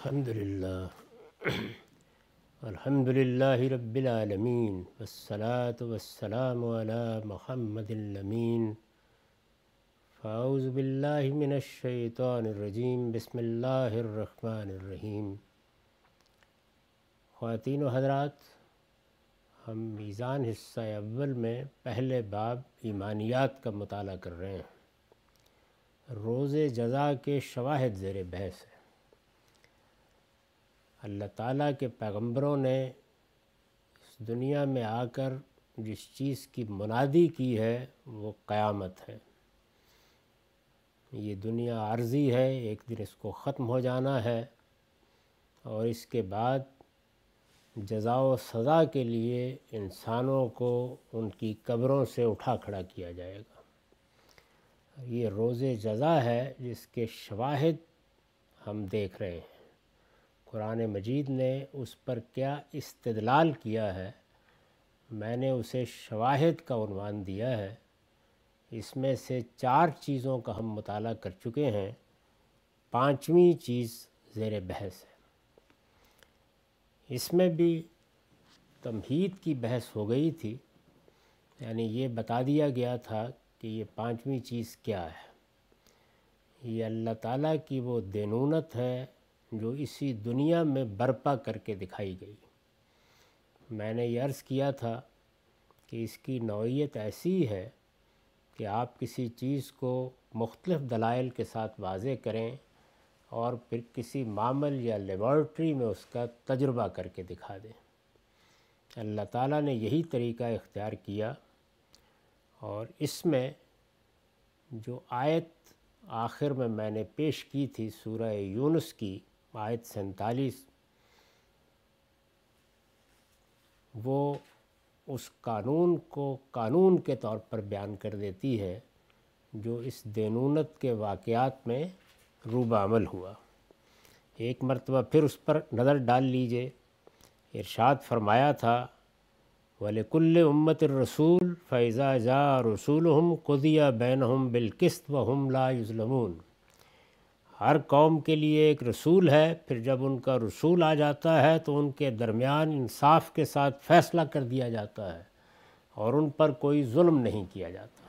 الحمد لله الحمد لله رب العالمين والصلاة والسلام على محمد الأمين فأعوذ بالله من الشيطان الرجيم بسم الله الرحمن الرحيم خواتین و حضرات، ہم میزان حصہ اول میں پہلے باب ایمانیات کا مطالعہ کر رہے ہیں۔ روز جزا کے شواہد زیر بحث اللہ تعالیٰ کے پیغمبروں نے اس دنیا میں آ کر جس چیز کی منادی کی ہے وہ قیامت ہے۔ یہ دنیا عارضی ہے، ایک دن اس کو ختم ہو جانا ہے اور اس کے بعد جزا و سزا کے لیے انسانوں کو ان کی قبروں سے اٹھا کھڑا کیا جائے گا۔ یہ روز جزا ہے جس کے شواہد ہم دیکھ رہے ہیں۔ قرآن مجید نے اس پر کیا استدلال کیا ہے؟ میں نے اسے شواہد کا عنوان دیا ہے۔ اس میں سے چار چیزوں کا ہم مطالعہ کر چکے ہیں۔ پانچویں چیز زیر بحث ہے۔ اس میں بھی تمہید کی بحث ہو گئی تھی۔ یعنی یہ بتا دیا گیا تھا کہ یہ پانچویں چیز کیا ہے۔ یہ اللہ تعالیٰ کی وہ دینونت ہے۔ جو اسی دنیا میں برپا کر کے دکھائی گئی۔ میں نے یہ عرض کیا تھا کہ اس کی نوعیت ایسی ہے کہ آپ کسی چیز کو مختلف دلائل کے ساتھ واضح کریں اور پھر کسی معمل یا لیبارٹری میں اس کا تجربہ کر کے دکھا دیں۔ اللہ تعالیٰ نے یہی طریقہ اختیار کیا اور اس میں جو آیت آخر میں میں نے پیش کی تھی سورہ یونس کی آیت سینتالیس۔ وہ اس قانون کو قانون کے طور پر بیان کر دیتی ہے جو اس دینونت کے واقعات میں روب عمل ہوا۔ ایک مرتبہ پھر اس پر نظر ڈال لیجیے۔ ارشاد فرمایا تھا، وَلِكُلِّ امت الرسول فیضا جا رسول ہم قدیہ بین ہم بالقست و ہم لا یظلمون ہر قوم کے لیے ایک رسول ہے، پھر جب ان کا رسول آ جاتا ہے تو ان کے درمیان انصاف کے ساتھ فیصلہ کر دیا جاتا ہے اور ان پر کوئی ظلم نہیں کیا جاتا۔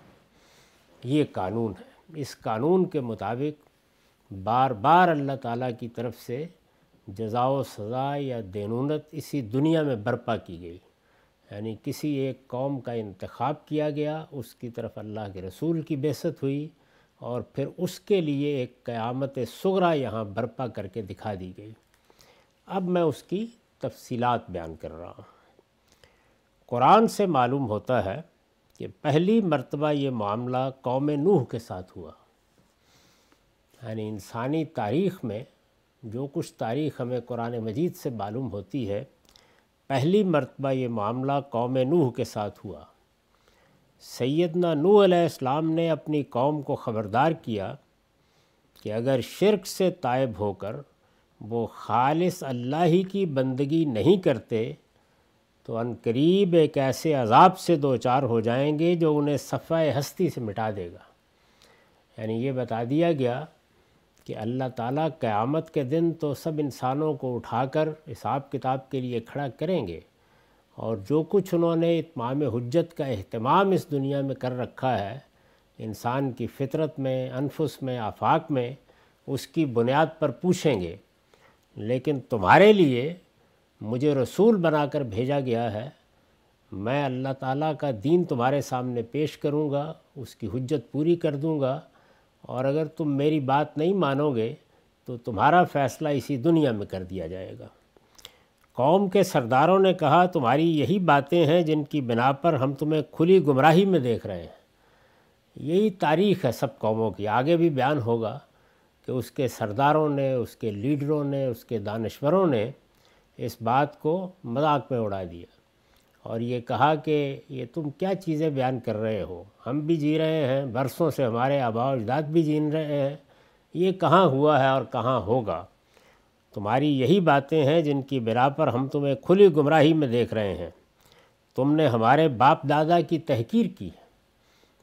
یہ قانون ہے۔ اس قانون کے مطابق بار بار اللہ تعالیٰ کی طرف سے جزا و سزا یا دینونت اسی دنیا میں برپا کی گئی۔ یعنی کسی ایک قوم کا انتخاب کیا گیا، اس کی طرف اللہ کے رسول کی بیست ہوئی۔ اور پھر اس کے لیے ایک قیامت سغرا یہاں برپا کر کے دکھا دی گئی۔ اب میں اس کی تفصیلات بیان کر رہا ہوں۔ قرآن سے معلوم ہوتا ہے کہ پہلی مرتبہ یہ معاملہ قوم نوح کے ساتھ ہوا۔ یعنی انسانی تاریخ میں جو کچھ تاریخ ہمیں قرآن مجید سے معلوم ہوتی ہے، پہلی مرتبہ یہ معاملہ قوم نوح کے ساتھ ہوا۔ سیدنا نو علیہ السلام نے اپنی قوم کو خبردار کیا کہ اگر شرک سے طائب ہو کر وہ خالص اللہ ہی کی بندگی نہیں کرتے تو ان قریب ایک ایسے عذاب سے دو چار ہو جائیں گے جو انہیں صفحہ ہستی سے مٹا دے گا۔ یعنی یہ بتا دیا گیا کہ اللہ تعالیٰ قیامت کے دن تو سب انسانوں کو اٹھا کر حساب کتاب کے لیے کھڑا کریں گے۔ اور جو کچھ انہوں نے اتمام حجت کا اہتمام اس دنیا میں کر رکھا ہے، انسان کی فطرت میں، انفس میں، آفاق میں، اس کی بنیاد پر پوچھیں گے۔ لیکن تمہارے لیے مجھے رسول بنا کر بھیجا گیا ہے۔ میں اللہ تعالیٰ کا دین تمہارے سامنے پیش کروں گا، اس کی حجت پوری کر دوں گا۔ اور اگر تم میری بات نہیں مانو گے، تو تمہارا فیصلہ اسی دنیا میں کر دیا جائے گا۔ قوم کے سرداروں نے کہا، تمہاری یہی باتیں ہیں جن کی بنا پر ہم تمہیں کھلی گمراہی میں دیکھ رہے ہیں۔ یہی تاریخ ہے سب قوموں کی۔ آگے بھی بیان ہوگا کہ اس کے سرداروں نے، اس کے لیڈروں نے، اس کے دانشوروں نے اس بات کو مذاق میں اڑا دیا۔ اور یہ کہا کہ یہ تم کیا چیزیں بیان کر رہے ہو؟ ہم بھی جی رہے ہیں، برسوں سے ہمارے آبا و اجداد بھی جین رہے ہیں۔ یہ کہاں ہوا ہے اور کہاں ہوگا؟ تمہاری یہی باتیں ہیں جن کی بنا پر ہم تمہیں کھلی گمراہی میں دیکھ رہے ہیں۔ تم نے ہمارے باپ دادا کی تحقیر کی ہے۔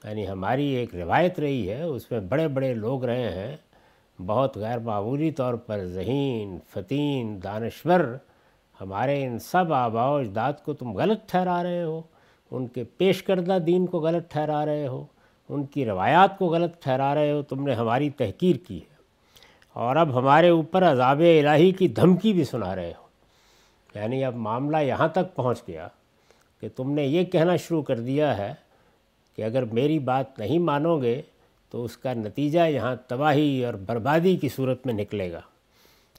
یعنی ہماری ایک روایت رہی ہے، اس میں بڑے بڑے لوگ رہے ہیں۔ بہت غیر معمولی طور پر ذہین، فتین، دانشور، ہمارے ان سب آبا و اجداد کو تم غلط ٹھہرا رہے ہو۔ ان کے پیش کردہ دین کو غلط ٹھہرا رہے ہو۔ ان کی روایات کو غلط ٹھہرا رہے ہو۔ تم نے ہماری تحقیر کی ہے۔ اور اب ہمارے اوپر عذاب الہی کی دھمکی بھی سنا رہے ہو۔ یعنی اب معاملہ یہاں تک پہنچ گیا کہ تم نے یہ کہنا شروع کر دیا ہے کہ اگر میری بات نہیں مانو گے تو اس کا نتیجہ یہاں تباہی اور بربادی کی صورت میں نکلے گا۔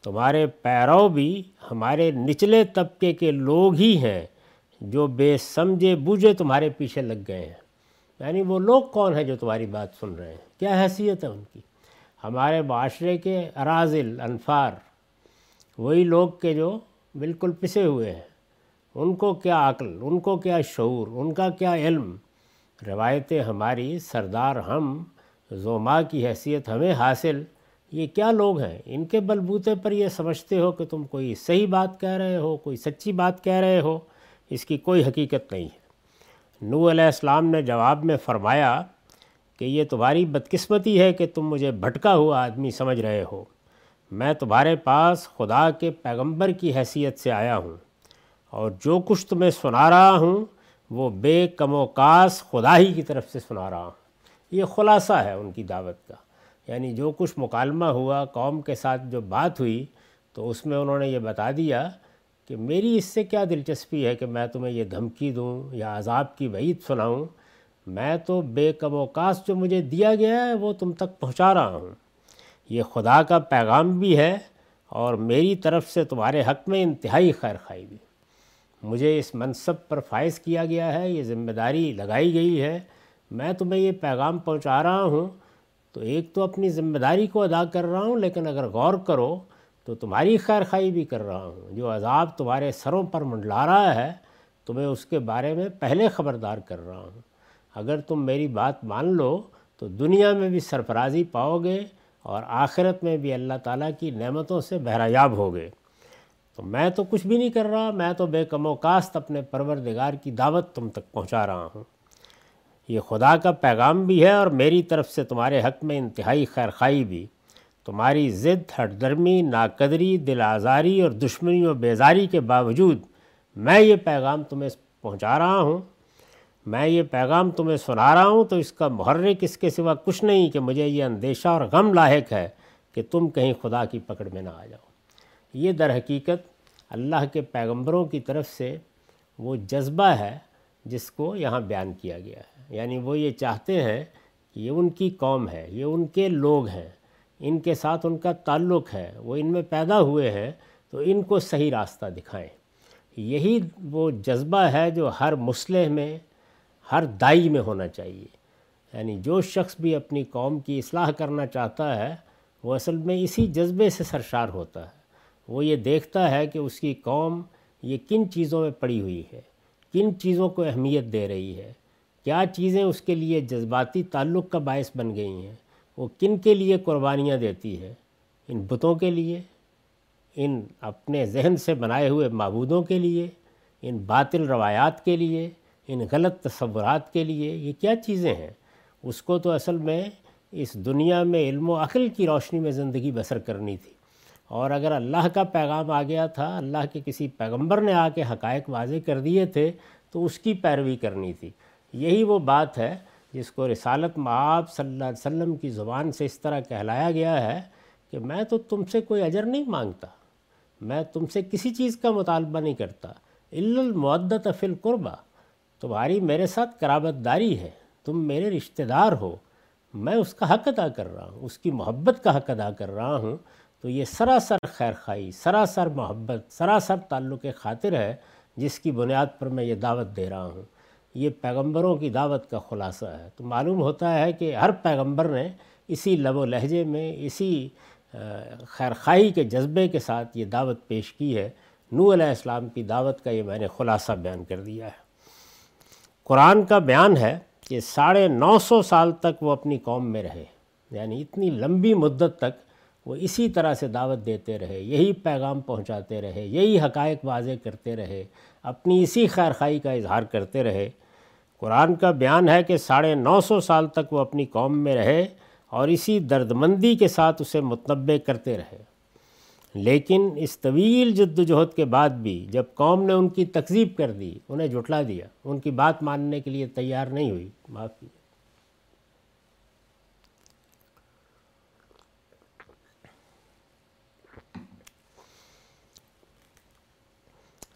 تمہارے پیرو بھی ہمارے نچلے طبقے کے لوگ ہی ہیں جو بے سمجھے بوجھے تمہارے پیچھے لگ گئے ہیں۔ یعنی وہ لوگ کون ہیں جو تمہاری بات سن رہے ہیں؟ کیا حیثیت ہے ان کی؟ ہمارے معاشرے کے ارازل انفار وہی لوگ کے جو بالکل پسے ہوئے ہیں۔ ان کو کیا عقل، ان کو کیا شعور، ان کا کیا علم؟ روایتیں ہماری سردار ہم، زوما کی حیثیت ہمیں حاصل۔ یہ کیا لوگ ہیں؟ ان کے بلبوتے پر یہ سمجھتے ہو کہ تم کوئی صحیح بات کہہ رہے ہو، کوئی سچی بات کہہ رہے ہو، اس کی کوئی حقیقت نہیں ہے۔ نو علیہ السلام نے جواب میں فرمایا کہ یہ تمہاری بدقسمتی ہے کہ تم مجھے بھٹکا ہوا آدمی سمجھ رہے ہو۔ میں تمہارے پاس خدا کے پیغمبر کی حیثیت سے آیا ہوں اور جو کچھ تمہیں سنا رہا ہوں، وہ بے کم و کاس خدا ہی کی طرف سے سنا رہا ہوں۔ یہ خلاصہ ہے ان کی دعوت کا۔ یعنی جو کچھ مکالمہ ہوا، قوم کے ساتھ جو بات ہوئی، تو اس میں انہوں نے یہ بتا دیا کہ میری اس سے کیا دلچسپی ہے کہ میں تمہیں یہ دھمکی دوں یا عذاب کی وعید سناؤں۔ میں تو بے کم وقاص جو مجھے دیا گیا ہے وہ تم تک پہنچا رہا ہوں۔ یہ خدا کا پیغام بھی ہے اور میری طرف سے تمہارے حق میں انتہائی خیر خائی بھی۔ مجھے اس منصب پر فائز کیا گیا ہے، یہ ذمہ داری لگائی گئی ہے۔ میں تمہیں یہ پیغام پہنچا رہا ہوں تو ایک تو اپنی ذمہ داری کو ادا کر رہا ہوں، لیکن اگر غور کرو تو تمہاری خیر خائی بھی کر رہا ہوں۔ جو عذاب تمہارے سروں پر منڈلا رہا ہے، تمہیں اس کے بارے میں پہلے خبردار کر رہا ہوں۔ اگر تم میری بات مان لو تو دنیا میں بھی سرفرازی پاؤ گے اور آخرت میں بھی اللہ تعالیٰ کی نعمتوں سے بہرایاب ہوگے تو میں تو کچھ بھی نہیں کر رہا، میں تو بے کم و کاست اپنے پروردگار کی دعوت تم تک پہنچا رہا ہوں۔ یہ خدا کا پیغام بھی ہے اور میری طرف سے تمہارے حق میں انتہائی خیر خائی بھی۔ تمہاری ضد، ہٹ درمی، ناقدری، دل آزاری اور دشمنی و بیزاری کے باوجود میں یہ پیغام تمہیں پہنچا رہا ہوں۔ میں یہ پیغام تمہیں سنا رہا ہوں تو اس کا محرک اس کے سوا کچھ نہیں کہ مجھے یہ اندیشہ اور غم لاحق ہے کہ تم کہیں خدا کی پکڑ میں نہ آ جاؤ۔ یہ در حقیقت اللہ کے پیغمبروں کی طرف سے وہ جذبہ ہے جس کو یہاں بیان کیا گیا ہے۔ یعنی وہ یہ چاہتے ہیں کہ یہ ان کی قوم ہے، یہ ان کے لوگ ہیں، ان کے ساتھ ان کا تعلق ہے، وہ ان میں پیدا ہوئے ہیں، تو ان کو صحیح راستہ دکھائیں۔ یہی وہ جذبہ ہے جو ہر مسلح میں ہر دائی میں ہونا چاہیے۔ یعنی جو شخص بھی اپنی قوم کی اصلاح کرنا چاہتا ہے، وہ اصل میں اسی جذبے سے سرشار ہوتا ہے۔ وہ یہ دیکھتا ہے کہ اس کی قوم یہ کن چیزوں میں پڑی ہوئی ہے، کن چیزوں کو اہمیت دے رہی ہے۔ کیا چیزیں اس کے لیے جذباتی تعلق کا باعث بن گئی ہیں؟ وہ کن کے لیے قربانیاں دیتی ہے؟ ان بتوں کے لیے؟ ان اپنے ذہن سے بنائے ہوئے معبودوں کے لیے؟ ان باطل روایات کے لیے؟ ان غلط تصورات کے لیے یہ کیا چیزیں ہیں؟ اس کو تو اصل میں اس دنیا میں علم و عقل کی روشنی میں زندگی بسر کرنی تھی۔ اور اگر اللہ کا پیغام آ گیا تھا، اللہ کے کسی پیغمبر نے آ کے حقائق واضح کر دیے تھے، تو اس کی پیروی کرنی تھی۔ یہی وہ بات ہے جس کو رسالت معاب صلی اللہ علیہ وسلم کی زبان سے اس طرح کہلایا گیا ہے کہ میں تو تم سے کوئی اجر نہیں مانگتا، میں تم سے کسی چیز کا مطالبہ نہیں کرتا۔ المعدت فی القربہ تمہاری میرے ساتھ قرابت داری ہے، تم میرے رشتہ دار ہو۔ میں اس کا حق ادا کر رہا ہوں، اس کی محبت کا حق ادا کر رہا ہوں۔ تو یہ سراسر خیر خائی سراسر محبت، سراسر تعلق خاطر ہے جس کی بنیاد پر میں یہ دعوت دے رہا ہوں۔ یہ پیغمبروں کی دعوت کا خلاصہ ہے۔ تو معلوم ہوتا ہے کہ ہر پیغمبر نے اسی لب و لہجے میں، اسی خیر خائی کے جذبے کے ساتھ یہ دعوت پیش کی ہے۔ نو علیہ السلام کی دعوت کا یہ میں نے خلاصہ بیان کر دیا ہے۔ قرآن کا بیان ہے کہ ساڑھے نو سو سال تک وہ اپنی قوم میں رہے۔ یعنی اتنی لمبی مدت تک وہ اسی طرح سے دعوت دیتے رہے، یہی پیغام پہنچاتے رہے، یہی حقائق واضح کرتے رہے، اپنی اسی خیر خائی کا اظہار کرتے رہے۔ قرآن کا بیان ہے کہ ساڑھے نو سو سال تک وہ اپنی قوم میں رہے اور اسی دردمندی کے ساتھ اسے متنبع کرتے رہے۔ لیکن اس طویل جد و جہد کے بعد بھی جب قوم نے ان کی تکذیب کر دی، انہیں جھٹلا دیا، ان کی بات ماننے کے لیے تیار نہیں ہوئی معافی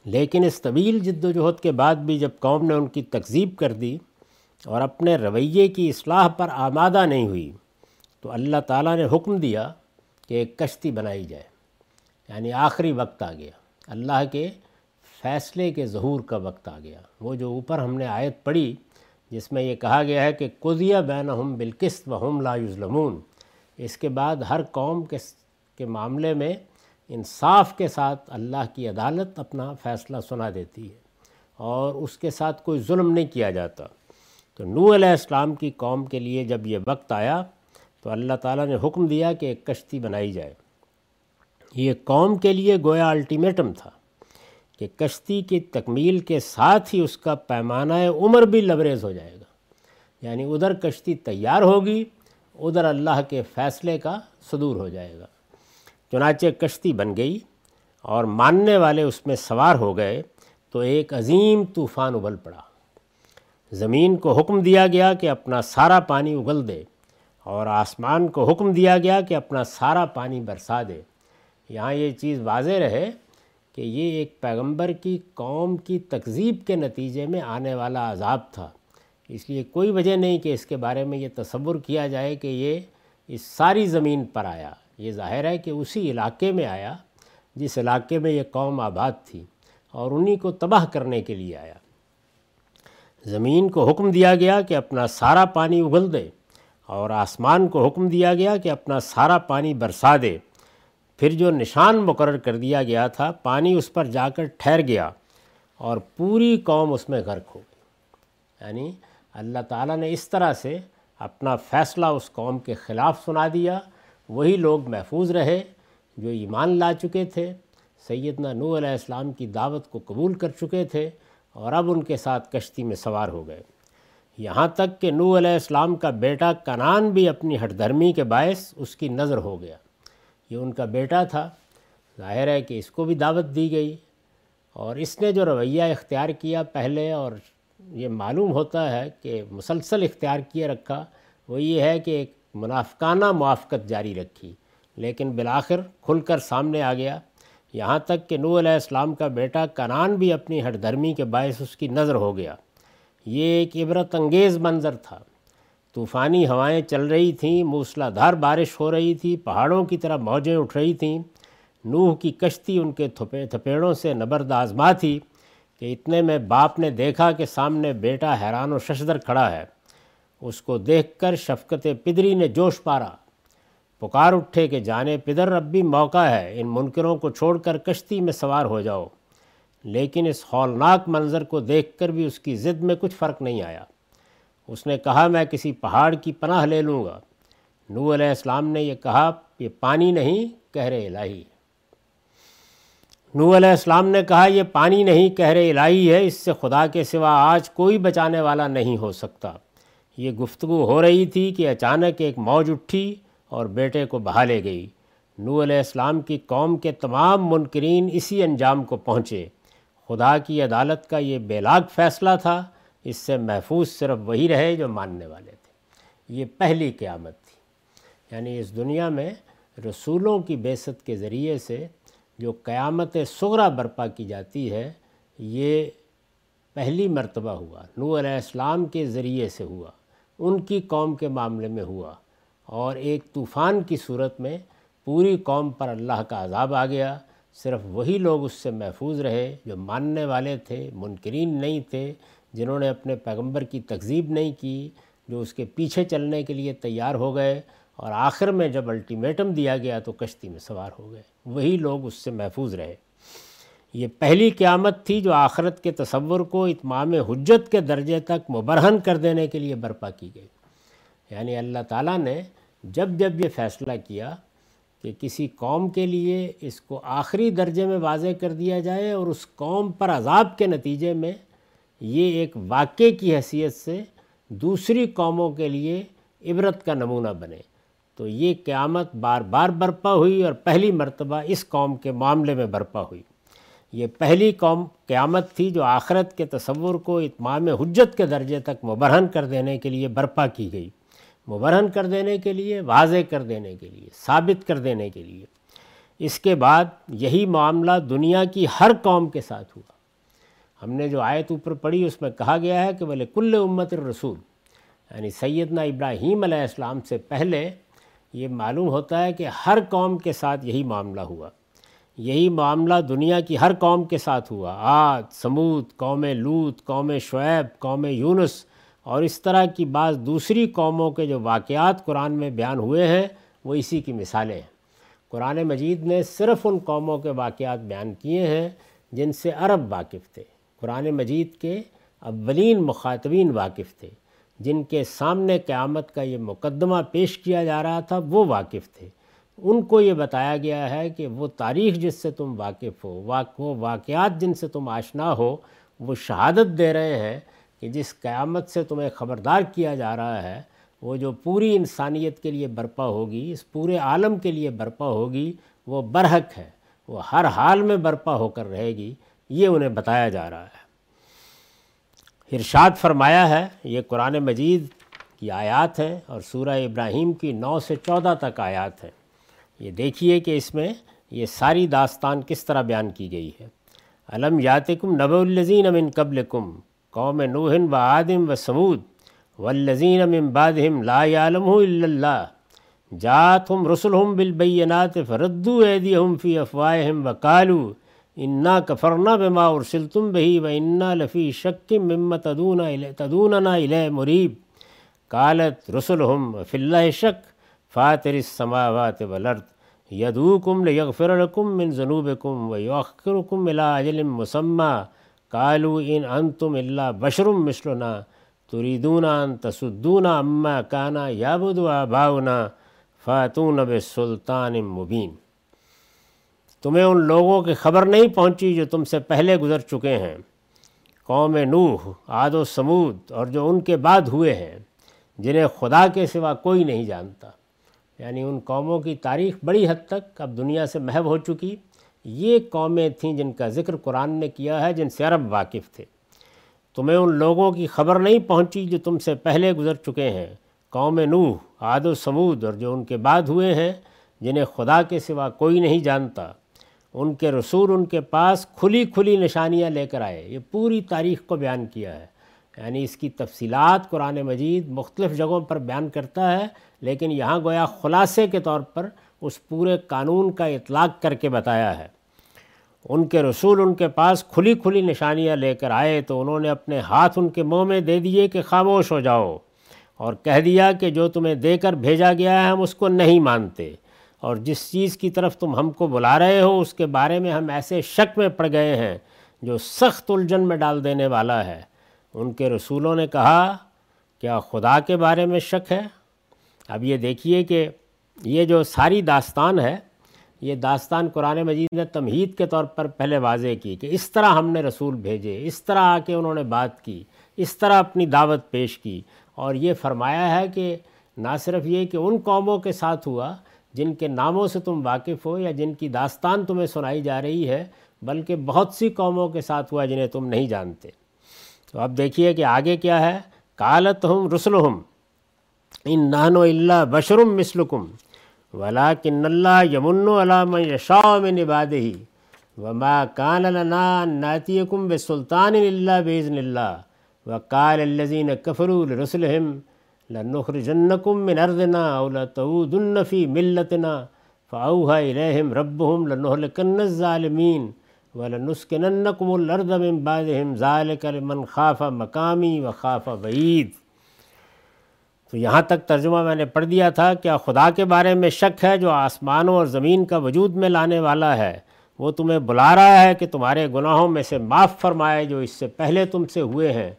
لیکن اس طویل جد و جہد کے بعد بھی جب قوم نے ان کی تکذیب کر دی اور اپنے رویے کی اصلاح پر آمادہ نہیں ہوئی، تو اللہ تعالیٰ نے حکم دیا کہ ایک کشتی بنائی جائے۔ یعنی آخری وقت آ گیا۔ اللہ کے فیصلے کے ظہور کا وقت آ گیا۔ وہ جو اوپر ہم نے آیت پڑھی، جس میں یہ کہا گیا ہے کہ قدیہ بین ہم بالکست و ہم لا یظلمون۔ اس کے بعد ہر قوم کے کے معاملے میں انصاف کے ساتھ اللہ کی عدالت اپنا فیصلہ سنا دیتی ہے اور اس کے ساتھ کوئی ظلم نہیں کیا جاتا۔ تو نو علیہ السلام کی قوم کے لیے جب یہ وقت آیا، تو اللہ تعالیٰ نے حکم دیا کہ ایک کشتی بنائی جائے۔ یہ قوم کے لیے گویا الٹیمیٹم تھا کہ کشتی کی تکمیل کے ساتھ ہی اس کا پیمانہ عمر بھی لبریز ہو جائے گا۔ یعنی ادھر کشتی تیار ہوگی، ادھر اللہ کے فیصلے کا صدور ہو جائے گا۔ چنانچہ کشتی بن گئی اور ماننے والے اس میں سوار ہو گئے تو ایک عظیم طوفان ابل پڑا۔ زمین کو حکم دیا گیا کہ اپنا سارا پانی اگل دے اور آسمان کو حکم دیا گیا کہ اپنا سارا پانی برسا دے۔ یہاں یہ چیز واضح رہے کہ یہ ایک پیغمبر کی قوم کی تکذیب کے نتیجے میں آنے والا عذاب تھا۔ اس لیے کوئی وجہ نہیں کہ اس کے بارے میں یہ تصور کیا جائے کہ یہ اس ساری زمین پر آیا۔ یہ ظاہر ہے کہ اسی علاقے میں آیا جس علاقے میں یہ قوم آباد تھی اور انہی کو تباہ کرنے کے لیے آیا۔ زمین کو حکم دیا گیا کہ اپنا سارا پانی اگل دے اور آسمان کو حکم دیا گیا کہ اپنا سارا پانی برسا دے۔ پھر جو نشان مقرر کر دیا گیا تھا، پانی اس پر جا کر ٹھہر گیا اور پوری قوم اس میں غرق ہو گئی۔ یعنی اللہ تعالیٰ نے اس طرح سے اپنا فیصلہ اس قوم کے خلاف سنا دیا۔ وہی لوگ محفوظ رہے جو ایمان لا چکے تھے۔ سیدنا نو علیہ السلام کی دعوت کو قبول کر چکے تھے اور اب ان کے ساتھ کشتی میں سوار ہو گئے۔ یہاں تک کہ نو علیہ السلام کا بیٹا کنان بھی اپنی ہٹ دھرمی کے باعث اس کی نظر ہو گیا۔ یہ ان کا بیٹا تھا۔ ظاہر ہے کہ اس کو بھی دعوت دی گئی۔ اور اس نے جو رویہ اختیار کیا پہلے، اور یہ معلوم ہوتا ہے کہ مسلسل اختیار کیے رکھا، وہ یہ ہے کہ ایک منافقانہ موافقت جاری رکھی۔ لیکن بالآخر کھل کر سامنے آ گیا۔ یہاں تک کہ نو علیہ السلام کا بیٹا کنان بھی اپنی ہٹ دھرمی کے باعث اس کی نظر ہو گیا۔ یہ ایک عبرت انگیز منظر تھا۔ طوفانی ہوائیں چل رہی تھیں موسلا دھار بارش ہو رہی تھی، پہاڑوں کی طرح موجیں اٹھ رہی تھیں۔ نوح کی کشتی ان کے تھپے، تھپیڑوں سے نبرد آزما تھی کہ اتنے میں باپ نے دیکھا کہ سامنے بیٹا حیران و ششدر کھڑا ہے۔ اس کو دیکھ کر شفقت پدری نے جوش پارا۔ پکار اٹھے کہ جانے پدر، اب بھی موقع ہے، ان منکروں کو چھوڑ کر کشتی میں سوار ہو جاؤ۔ لیکن اس ہولناک منظر کو دیکھ کر بھی اس کی ضد میں کچھ فرق نہیں آیا۔ اس نے کہا، میں کسی پہاڑ کی پناہ لے لوں گا. نو علیہ السلام نے یہ کہا، یہ پانی نہیں، کہرے الہی. نو علیہ السلام نے کہا، یہ پانی نہیں، کہرے الہی ہے، اس سے خدا کے سوا آج کوئی بچانے والا نہیں ہو سکتا. یہ گفتگو ہو رہی تھی کہ اچانک ایک موج اٹھی اور بیٹے کو بہا لے گئی۔ نو علیہ السلام کی قوم کے تمام منکرین اسی انجام کو پہنچے۔ خدا کی عدالت کا یہ بے لاگ فیصلہ تھا۔ اس سے محفوظ صرف وہی رہے جو ماننے والے تھے۔ یہ پہلی قیامت تھی۔ یعنی اس دنیا میں رسولوں کی بیست کے ذریعے سے جو قیامت سغرا برپا کی جاتی ہے، یہ پہلی مرتبہ ہوا۔ نو علیہ السلام کے ذریعے سے ہوا۔ ان کی قوم کے معاملے میں ہوا۔ اور ایک طوفان کی صورت میں پوری قوم پر اللہ کا عذاب آ گیا۔ صرف وہی لوگ اس سے محفوظ رہے جو ماننے والے تھے، منکرین نہیں تھے۔ جنہوں نے اپنے پیغمبر کی تکذیب نہیں کی، جو اس کے پیچھے چلنے کے لیے تیار ہو گئے اور آخر میں جب الٹیمیٹم دیا گیا تو کشتی میں سوار ہو گئے۔ وہی لوگ اس سے محفوظ رہے۔ یہ پہلی قیامت تھی جو آخرت کے تصور کو اتمام حجت کے درجے تک مبرہن کر دینے کے لیے برپا کی گئی۔ یعنی اللہ تعالیٰ نے جب جب یہ فیصلہ کیا کہ کسی قوم کے لیے اس کو آخری درجے میں واضح کر دیا جائے اور اس قوم پر عذاب کے نتیجے میں یہ ایک واقعے کی حیثیت سے دوسری قوموں کے لیے عبرت کا نمونہ بنے۔ تو یہ قیامت بار بار برپا ہوئی اور پہلی مرتبہ اس قوم کے معاملے میں برپا ہوئی۔ یہ پہلی قوم قیامت تھی جو آخرت کے تصور کو اتمام حجت کے درجے تک مبرہن کر دینے کے لیے برپا کی گئی۔ مبرہن کر دینے کے لیے، واضح کر دینے کے لیے، ثابت کر دینے کے لیے۔ اس کے بعد یہی معاملہ دنیا کی ہر قوم کے ساتھ ہوا۔ ہم نے جو آیت اوپر پڑھی، اس میں کہا گیا ہے کہ بولے کل امت الرسول یعنی سیدنا ابراہیم علیہ السلام سے پہلے یہ معلوم ہوتا ہے کہ ہر قوم کے ساتھ یہی معاملہ ہوا۔ یہی معاملہ دنیا کی ہر قوم کے ساتھ ہوا۔ آد، سمود، قوم لوت، قوم شعیب، قوم یونس، اور اس طرح کی بعض دوسری قوموں کے جو واقعات قرآن میں بیان ہوئے ہیں، وہ اسی کی مثالیں ہیں۔ قرآن مجید نے صرف ان قوموں کے واقعات بیان کیے ہیں جن سے عرب واقف تھے۔ قرآن مجید کے اولین مخاطبین واقف تھے۔ جن کے سامنے قیامت کا یہ مقدمہ پیش کیا جا رہا تھا، وہ واقف تھے۔ ان کو یہ بتایا گیا ہے کہ وہ تاریخ جس سے تم واقف ہو وہ واقعات جن سے تم آشنا ہو، وہ شہادت دے رہے ہیں کہ جس قیامت سے تمہیں خبردار کیا جا رہا ہے، وہ جو پوری انسانیت کے لیے برپا ہوگی، اس پورے عالم کے لیے برپا ہوگی، وہ برحق ہے۔ وہ ہر حال میں برپا ہو کر رہے گی۔ یہ انہیں بتایا جا رہا ہے۔ ارشاد فرمایا ہے، یہ قرآن مجید کی آیات ہیں اور سورہ ابراہیم کی نو سے چودہ تک آیات ہیں۔ یہ دیکھیے کہ اس میں یہ ساری داستان کس طرح بیان کی گئی ہے۔ علم یاتکم نب الزین امن قبل کم قوم نوہن و عادم و سمود و الزین امن بادم لا عالم اللہ۔ جات ہم رسول بالبینات فردو عیدی ہم فی افواہم و کالو انا کفرنا بما ارسلتم بہی و انا لفی شک ممت تدوننا الیہ مریب قالت رسلہم فی اللہ شک فاتر السماوات والارض یدوکم لیغفر لکم من ذنوبکم و یؤخرکم الى اجل مسمى قالوا ان انتم الا بشر مثلنا تريدون ان تصدونا عما كان يعبد آباؤنا فاتون بسلطان مبین تمہیں ان لوگوں کی خبر نہیں پہنچی جو تم سے پہلے گزر چکے ہیں۔ قوم نوح، عاد و سمود اور جو ان کے بعد ہوئے ہیں، جنہیں خدا کے سوا کوئی نہیں جانتا۔ یعنی ان قوموں کی تاریخ بڑی حد تک اب دنیا سے محب ہو چکی۔ یہ قومیں تھیں جن کا ذکر قرآن نے کیا ہے، جن سے عرب واقف تھے۔ تمہیں ان لوگوں کی خبر نہیں پہنچی جو تم سے پہلے گزر چکے ہیں۔ قوم نوح، عاد و سمود اور جو ان کے بعد ہوئے ہیں، جنہیں خدا کے سوا کوئی نہیں جانتا۔ ان کے رسول ان کے پاس کھلی کھلی نشانیاں لے کر آئے۔ یہ پوری تاریخ کو بیان کیا ہے۔ یعنی اس کی تفصیلات قرآن مجید مختلف جگہوں پر بیان کرتا ہے، لیکن یہاں گویا خلاصے کے طور پر اس پورے قانون کا اطلاق کر کے بتایا ہے۔ ان کے رسول ان کے پاس کھلی کھلی نشانیاں لے کر آئے تو انہوں نے اپنے ہاتھ ان کے منہ میں دے دیے کہ خاموش ہو جاؤ اور کہہ دیا کہ جو تمہیں دے کر بھیجا گیا ہے ہم اس کو نہیں مانتے۔ اور جس چیز کی طرف تم ہم کو بلا رہے ہو، اس کے بارے میں ہم ایسے شک میں پڑ گئے ہیں جو سخت الجھن میں ڈال دینے والا ہے۔ ان کے رسولوں نے کہا، کیا خدا کے بارے میں شک ہے؟ اب یہ دیکھیے کہ یہ جو ساری داستان ہے، یہ داستان قرآن مجید نے تمہید کے طور پر پہلے واضح کی کہ اس طرح ہم نے رسول بھیجے، اس طرح آ کے انہوں نے بات کی، اس طرح اپنی دعوت پیش کی۔ اور یہ فرمایا ہے کہ نہ صرف یہ کہ ان قوموں کے ساتھ ہوا جن کے ناموں سے تم واقف ہو یا جن کی داستان تمہیں سنائی جا رہی ہے، بلکہ بہت سی قوموں کے ساتھ ہوا جنہیں تم نہیں جانتے۔ تو اب دیکھیے کہ آگے کیا ہے۔ کالت ہم رسل ہم ان نہن و اللہ بشرم مسلکم ولا کن اللہ یمن علام یشا میں نباد ہی وما کان لنا ناتیکم بسلطان اللہ بزن اللہ، وقال الذین کفروا لرسلہم لنخرجنکم من ارضنا او لتعودن فی ملتنا فاوحى الیہم ربهم لنہلکن الظالمین وَلَنُسْكِنَنَّكُمُ الْأَرْضَ مِن بَعْدِهِمْ ذَلِكَ لِمَنْ خَافَ مَقَامِي وَخَافَ بَعِيدٍ تو یہاں تک ترجمہ میں نے پڑھ دیا تھا کیا خدا کے بارے میں شک ہے جو آسمانوں اور زمین کا وجود میں لانے والا ہے؟ وہ تمہیں بلا رہا ہے کہ تمہارے گناہوں میں سے معاف فرمائے جو اس سے پہلے تم سے ہوئے ہیں۔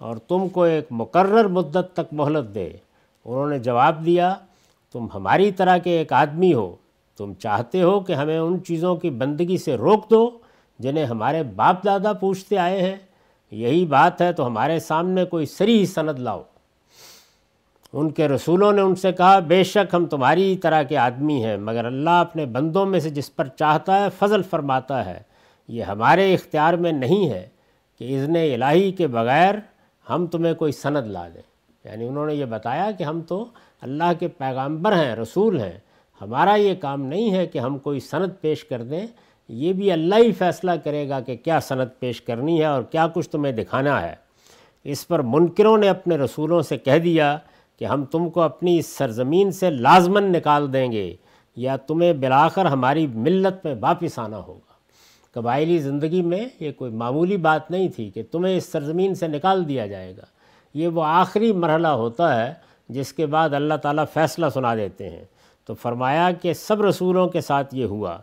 اور تم کو ایک مقرر مدت تک مہلت دے۔ انہوں نے جواب دیا، تم ہماری طرح کے ایک آدمی ہو۔ تم چاہتے ہو کہ ہمیں ان چیزوں کی بندگی سے روک دو جنہیں ہمارے باپ دادا پوچھتے آئے ہیں۔ یہی بات ہے، تو ہمارے سامنے کوئی سری سند لاؤ۔ ان کے رسولوں نے ان سے کہا، بے شک ہم تمہاری طرح کے آدمی ہیں، مگر اللہ اپنے بندوں میں سے جس پر چاہتا ہے فضل فرماتا ہے۔ یہ ہمارے اختیار میں نہیں ہے کہ اذن الہی کے بغیر ہم تمہیں کوئی سند لا دیں۔ یعنی انہوں نے یہ بتایا کہ ہم تو اللہ کے پیغامبر ہیں، رسول ہیں۔ ہمارا یہ کام نہیں ہے کہ ہم کوئی سند پیش کر دیں۔ یہ بھی اللہ ہی فیصلہ کرے گا کہ کیا سند پیش کرنی ہے اور کیا کچھ تمہیں دکھانا ہے۔ اس پر منکروں نے اپنے رسولوں سے کہہ دیا کہ ہم تم کو اپنی اس سرزمین سے لازمن نکال دیں گے، یا تمہیں بلاخر ہماری ملت میں واپس آنا ہوگا۔ قبائلی زندگی میں یہ کوئی معمولی بات نہیں تھی کہ تمہیں اس سرزمین سے نکال دیا جائے گا۔ یہ وہ آخری مرحلہ ہوتا ہے جس کے بعد اللہ تعالیٰ فیصلہ سنا دیتے ہیں۔ تو فرمایا کہ سب رسولوں کے ساتھ یہ ہوا۔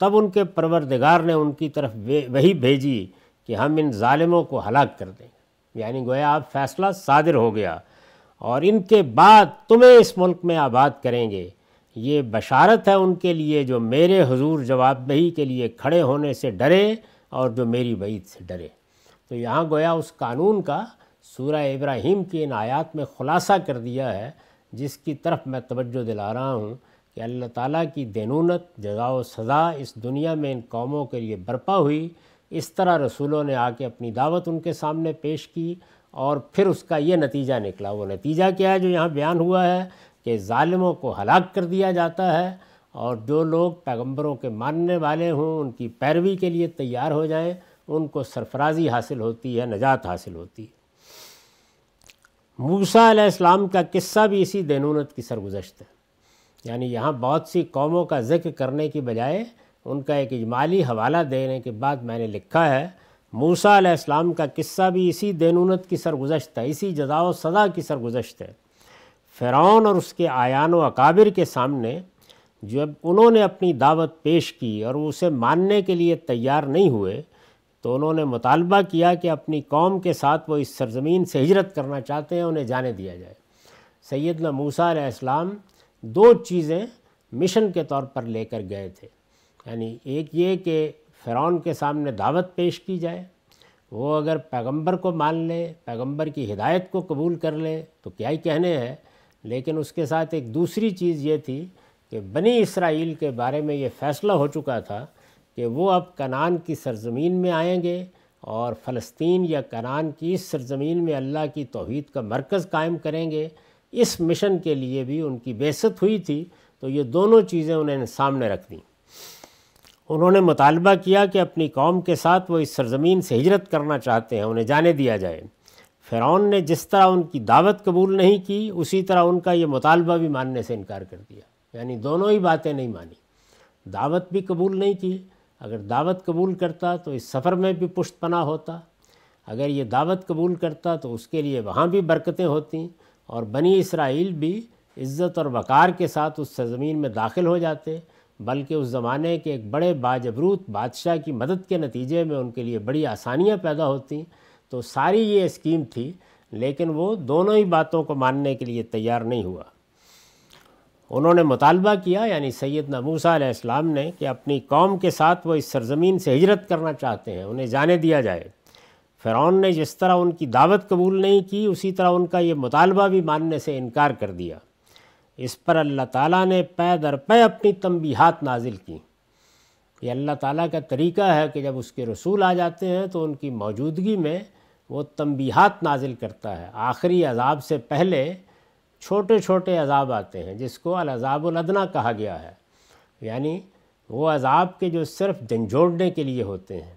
تب ان کے پروردگار نے ان کی طرف وہی بھیجی کہ ہم ان ظالموں کو ہلاک کر دیں۔ یعنی گویا آپ فیصلہ صادر ہو گیا اور ان کے بعد تمہیں اس ملک میں آباد کریں گے۔ یہ بشارت ہے ان کے لیے جو میرے حضور جواب دہی کے لیے کھڑے ہونے سے ڈرے اور جو میری بعید سے ڈرے۔ تو یہاں گویا اس قانون کا سورہ ابراہیم کی ان آیات میں خلاصہ کر دیا ہے، جس کی طرف میں توجہ دلا رہا ہوں کہ اللہ تعالیٰ کی دینونت جزا و سزا اس دنیا میں ان قوموں کے لیے برپا ہوئی۔ اس طرح رسولوں نے آ کے اپنی دعوت ان کے سامنے پیش کی اور پھر اس کا یہ نتیجہ نکلا۔ وہ نتیجہ کیا ہے جو یہاں بیان ہوا ہے؟ کہ ظالموں کو ہلاک کر دیا جاتا ہے اور جو لوگ پیغمبروں کے ماننے والے ہوں، ان کی پیروی کے لیے تیار ہو جائیں، ان کو سرفرازی حاصل ہوتی ہے، نجات حاصل ہوتی ہے۔ موسیٰ علیہ السلام کا قصہ بھی اسی دینونت کی سرگزشت ہے۔ یعنی یہاں بہت سی قوموں کا ذکر کرنے کی بجائے ان کا ایک اجمالی حوالہ دینے کے بعد میں نے لکھا ہے، موسیٰ علیہ السلام کا قصہ بھی اسی دینونت کی سرگزشت ہے، اسی جزا و سزا کی سرگزشت ہے۔ فرعون اور اس کے آیان و اکابر کے سامنے جب انہوں نے اپنی دعوت پیش کی اور اسے ماننے کے لیے تیار نہیں ہوئے، تو انہوں نے مطالبہ کیا کہ اپنی قوم کے ساتھ وہ اس سرزمین سے ہجرت کرنا چاہتے ہیں، انہیں جانے دیا جائے۔ سیدنا موسیٰ علیہ السلام دو چیزیں مشن کے طور پر لے کر گئے تھے۔ یعنی ایک یہ کہ فرعون کے سامنے دعوت پیش کی جائے، وہ اگر پیغمبر کو مان لے، پیغمبر کی ہدایت کو قبول کر لے، تو کیا ہی کہنے ہیں؟ لیکن اس کے ساتھ ایک دوسری چیز یہ تھی کہ بنی اسرائیل کے بارے میں یہ فیصلہ ہو چکا تھا کہ وہ اب کنان کی سرزمین میں آئیں گے اور فلسطین یا کنان کی اس سرزمین میں اللہ کی توحید کا مرکز قائم کریں گے۔ اس مشن کے لیے بھی ان کی بیست ہوئی تھی۔ تو یہ دونوں چیزیں انہیں سامنے رکھ دیں۔ انہوں نے مطالبہ کیا کہ اپنی قوم کے ساتھ وہ اس سرزمین سے ہجرت کرنا چاہتے ہیں، انہیں جانے دیا جائے۔ فرعون نے جس طرح ان کی دعوت قبول نہیں کی، اسی طرح ان کا یہ مطالبہ بھی ماننے سے انکار کر دیا۔ یعنی دونوں ہی باتیں نہیں مانی۔ دعوت بھی قبول نہیں کی۔ اگر دعوت قبول کرتا تو اس سفر میں بھی پشت پناہ ہوتا۔ اگر یہ دعوت قبول کرتا تو اس کے لیے وہاں بھی برکتیں ہوتیں اور بنی اسرائیل بھی عزت اور وقار کے ساتھ اس سرزمین میں داخل ہو جاتے، بلکہ اس زمانے کے ایک بڑے باجبروت بادشاہ کی مدد کے نتیجے میں ان کے لیے بڑی آسانیاں پیدا ہوتی تو ساری یہ اسکیم تھی، لیکن وہ دونوں ہی باتوں کو ماننے کے لیے تیار نہیں ہوا۔ انہوں نے مطالبہ کیا یعنی سید نبوسا علیہ السلام نے، کہ اپنی قوم کے ساتھ وہ اس سرزمین سے ہجرت کرنا چاہتے ہیں، انہیں جانے دیا جائے۔ فرعون نے جس طرح ان کی دعوت قبول نہیں کی، اسی طرح ان کا یہ مطالبہ بھی ماننے سے انکار کر دیا۔ اس پر اللہ تعالیٰ نے پے در پے اپنی تنبیہات نازل کی یہ اللہ تعالیٰ کا طریقہ ہے کہ جب اس کے رسول آ جاتے ہیں تو ان کی موجودگی میں وہ تنبیہات نازل کرتا ہے۔ آخری عذاب سے پہلے چھوٹے چھوٹے عذاب آتے ہیں، جس کو العذاب الدنا کہا گیا ہے۔ یعنی وہ عذاب کے جو صرف جھنجھوڑنے کے لیے ہوتے ہیں،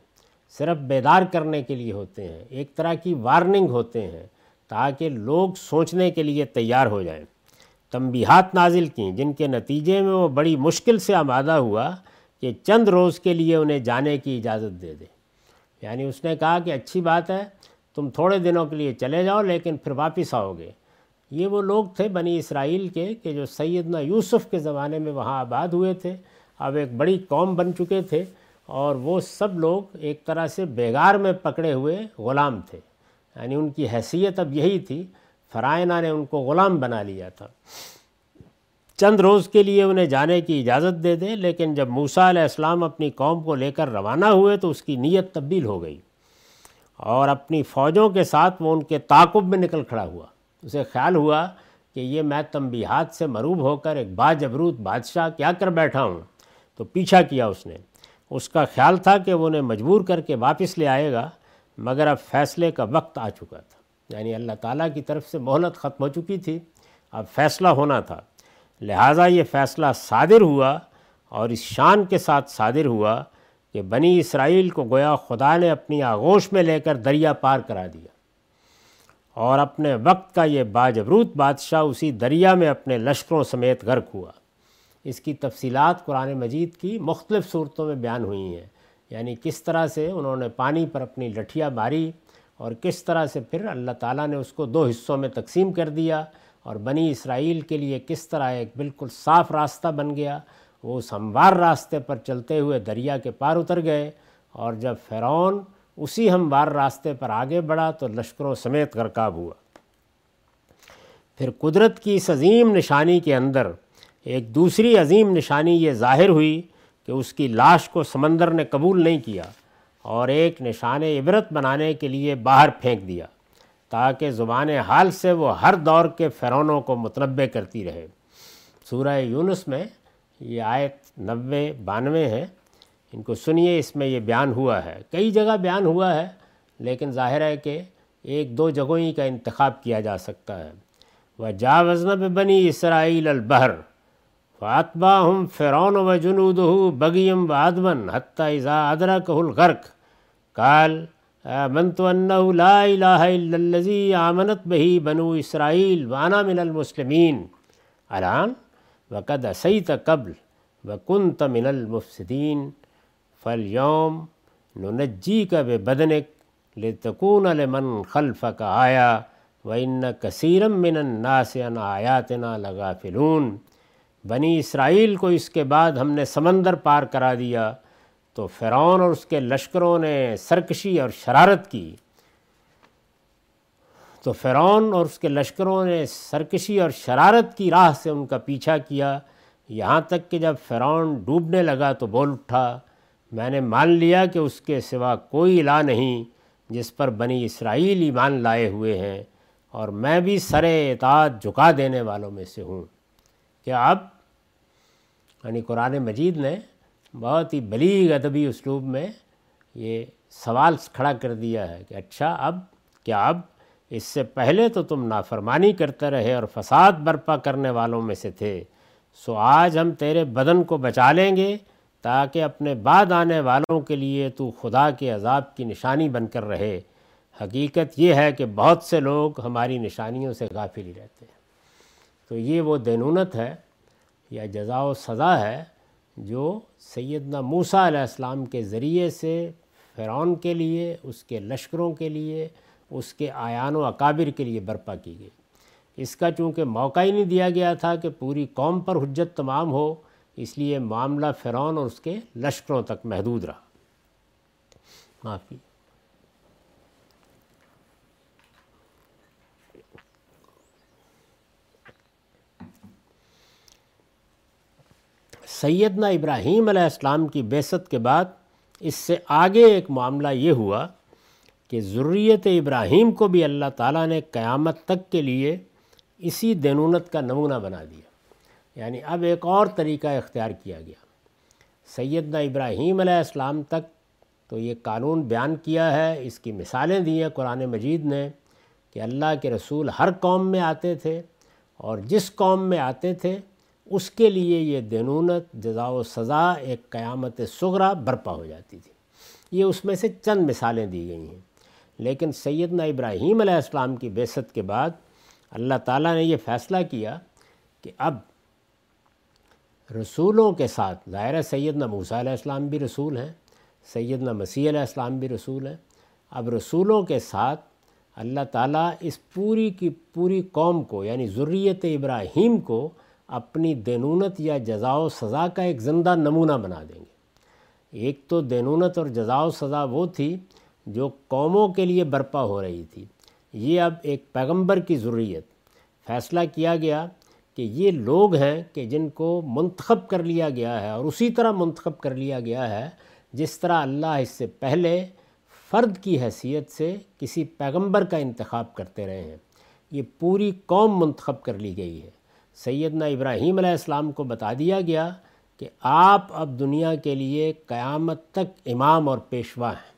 صرف بیدار کرنے کے لیے ہوتے ہیں، ایک طرح کی وارننگ ہوتے ہیں تاکہ لوگ سوچنے کے لیے تیار ہو جائیں۔ تنبیہات نازل کیں، جن کے نتیجے میں وہ بڑی مشکل سے آمادہ ہوا کہ چند روز کے لیے انہیں جانے کی اجازت دے دے۔ یعنی اس نے کہا کہ اچھی بات ہے تم تھوڑے دنوں کے لیے چلے جاؤ لیکن پھر واپس آؤ گے۔ یہ وہ لوگ تھے بنی اسرائیل کے کہ جو سیدنا یوسف کے زمانے میں وہاں آباد ہوئے تھے۔ اب ایک بڑی قوم بن چکے تھے اور وہ سب لوگ ایک طرح سے بیگار میں پکڑے ہوئے غلام تھے۔ یعنی ان کی حیثیت اب یہی تھی فرائنہ نے ان کو غلام بنا لیا تھا۔ چند روز کے لیے انہیں جانے کی اجازت دے دے، لیکن جب موسیٰ علیہ السلام اپنی قوم کو لے کر روانہ ہوئے تو اس کی نیت تبدیل ہو گئی۔ اور اپنی فوجوں کے ساتھ وہ ان کے تعاقب میں نکل کھڑا ہوا۔ اسے خیال ہوا کہ یہ میں تنبیہات سے مروب ہو کر ایک باجبروت بادشاہ کیا کر بیٹھا ہوں۔ تو پیچھا کیا اس نے۔ اس کا خیال تھا کہ وہ انہیں مجبور کر کے واپس لے آئے گا، مگر اب فیصلے کا وقت آ چکا تھا۔ یعنی اللہ تعالیٰ کی طرف سے مہلت ختم ہو چکی تھی۔ اب فیصلہ ہونا تھا۔ لہٰذا یہ فیصلہ صادر ہوا اور اس شان کے ساتھ صادر ہوا کہ بنی اسرائیل کو گویا خدا نے اپنی آغوش میں لے کر دریا پار کرا دیا۔ اور اپنے وقت کا یہ باجبروت بادشاہ اسی دریا میں اپنے لشکروں سمیت غرق ہوا۔ اس کی تفصیلات قرآن مجید کی مختلف صورتوں میں بیان ہوئی ہیں۔ یعنی کس طرح سے انہوں نے پانی پر اپنی لٹھیا ماری اور کس طرح سے پھر اللہ تعالیٰ نے اس کو دو حصوں میں تقسیم کر دیا اور بنی اسرائیل کے لیے کس طرح ایک بالکل صاف راستہ بن گیا وہ اس ہموار راستے پر چلتے ہوئے دریا کے پار اتر گئے اور جب فرعون اسی ہموار راستے پر آگے بڑھا تو لشکروں سمیت غرقاب ہوا۔ پھر قدرت کی اس عظیم نشانی کے اندر ایک دوسری عظیم نشانی یہ ظاہر ہوئی کہ اس کی لاش کو سمندر نے قبول نہیں کیا اور ایک نشان عبرت بنانے کے لیے باہر پھینک دیا تاکہ زبان حال سے وہ ہر دور کے فرونوں کو متنبع کرتی رہے۔ سورہ یونس میں یہ آیت نوے، بانوے ہے۔ ان کو سنیے، اس میں یہ بیان ہوا ہے۔ کئی جگہ بیان ہوا ہے، لیکن ظاہر ہے کہ ایک دو جگہوں ہی کا انتخاب کیا جا سکتا ہے۔ وہ جا وزنب بنی اسرائیل البحر فاطبہ ہم فرعون و جنود بگیم و ادمن حتیٰ اذا ادرک الغرق کال منت لا الہ الا الذی آمنت بہی بنو اسرائیل وانا من المسلمین الان وقد اسیت قبل وکنت من المفسدین فلیوم ننجی کا بے بدنک لتکون لمن خلف کا آیا و ان کثیرم من الناس ان آیاتنا لغافلون۔ بنی اسرائیل کو اس کے بعد ہم نے سمندر پار کرا دیا، تو فرعون اور اس کے لشکروں نے سرکشی اور شرارت کی۔ تو فرعون اور اس کے لشکروں نے سرکشی اور شرارت کی راہ سے ان کا پیچھا کیا۔ یہاں تک کہ جب فرعون ڈوبنے لگا تو بول اٹھا، میں نے مان لیا کہ اس کے سوا کوئی الہ نہیں جس پر بنی اسرائیل ایمان لائے ہوئے ہیں اور میں بھی سر اطاعت جھکا دینے والوں میں سے ہوں۔ کہ اب؟ یعنی قرآن مجید نے بہت ہی بلیغ ادبی اسلوب میں یہ سوال کھڑا کر دیا ہے کہ اچھا اب کیا اب؟ اس سے پہلے تو تم نافرمانی کرتے رہے اور فساد برپا کرنے والوں میں سے تھے۔ سو آج ہم تیرے بدن کو بچا لیں گے تاکہ اپنے بعد آنے والوں کے لیے تو خدا کے عذاب کی نشانی بن کر رہے۔ حقیقت یہ ہے کہ بہت سے لوگ ہماری نشانیوں سے غافل ہی رہتے ہیں۔ تو یہ وہ دینونت ہے یا جزا و سزا ہے جو سیدنا موسیٰ علیہ السلام کے ذریعے سے فرعون کے لیے، اس کے لشکروں کے لیے اس کے آیان و اکابر کے لیے برپا کی گئی۔ اس کا چونکہ موقع ہی نہیں دیا گیا تھا کہ پوری قوم پر حجت تمام ہو، اس لیے معاملہ فرعون اور اس کے لشکروں تک محدود رہا۔ معافی۔ سیدنا ابراہیم علیہ السلام کی بیست کے بعد اس سے آگے ایک معاملہ یہ ہوا کہ ضروریت ابراہیم کو بھی اللہ تعالیٰ نے قیامت تک کے لیے اسی دینونت کا نمونہ بنا دیا۔ یعنی اب ایک اور طریقہ اختیار کیا گیا۔ سیدنا ابراہیم علیہ السلام تک تو یہ قانون بیان کیا ہے۔ اس کی مثالیں دی ہیں۔ قرآن مجید نے کہ اللہ کے رسول ہر قوم میں آتے تھے اور جس قوم میں آتے تھے اس کے لیے یہ دینونت جزا و سزا، ایک قیامت سغرا برپا ہو جاتی تھی۔ یہ اس میں سے چند مثالیں دی گئی ہیں۔ لیکن سیدنا ابراہیم علیہ السلام کی بیست کے بعد اللہ تعالیٰ نے یہ فیصلہ کیا کہ اب رسولوں کے ساتھ، ظاہر سیدنا موسیٰ علیہ السلام بھی رسول ہیں، سیدنا مسیح علیہ السلام بھی رسول ہیں۔ اب رسولوں کے ساتھ اللہ تعالیٰ اس پوری کی پوری قوم کو یعنی ضروریت ابراہیم کو اپنی دینونت یا جزا و سزا کا ایک زندہ نمونہ بنا دیں گے۔ ایک تو دینونت اور جزا و سزا وہ تھی جو قوموں کے لیے برپا ہو رہی تھی۔ یہ اب ایک پیغمبر کی ضروریت۔ فیصلہ کیا گیا کہ یہ لوگ ہیں کہ جن کو منتخب کر لیا گیا ہے اور اسی طرح منتخب کر لیا گیا ہے، جس طرح اللہ اس سے پہلے فرد کی حیثیت سے کسی پیغمبر کا انتخاب کرتے رہے ہیں۔ یہ پوری قوم منتخب کر لی گئی ہے۔ سیدنا ابراہیم علیہ السلام کو بتا دیا گیا کہ آپ اب دنیا کے لیے قیامت تک امام اور پیشوا ہیں۔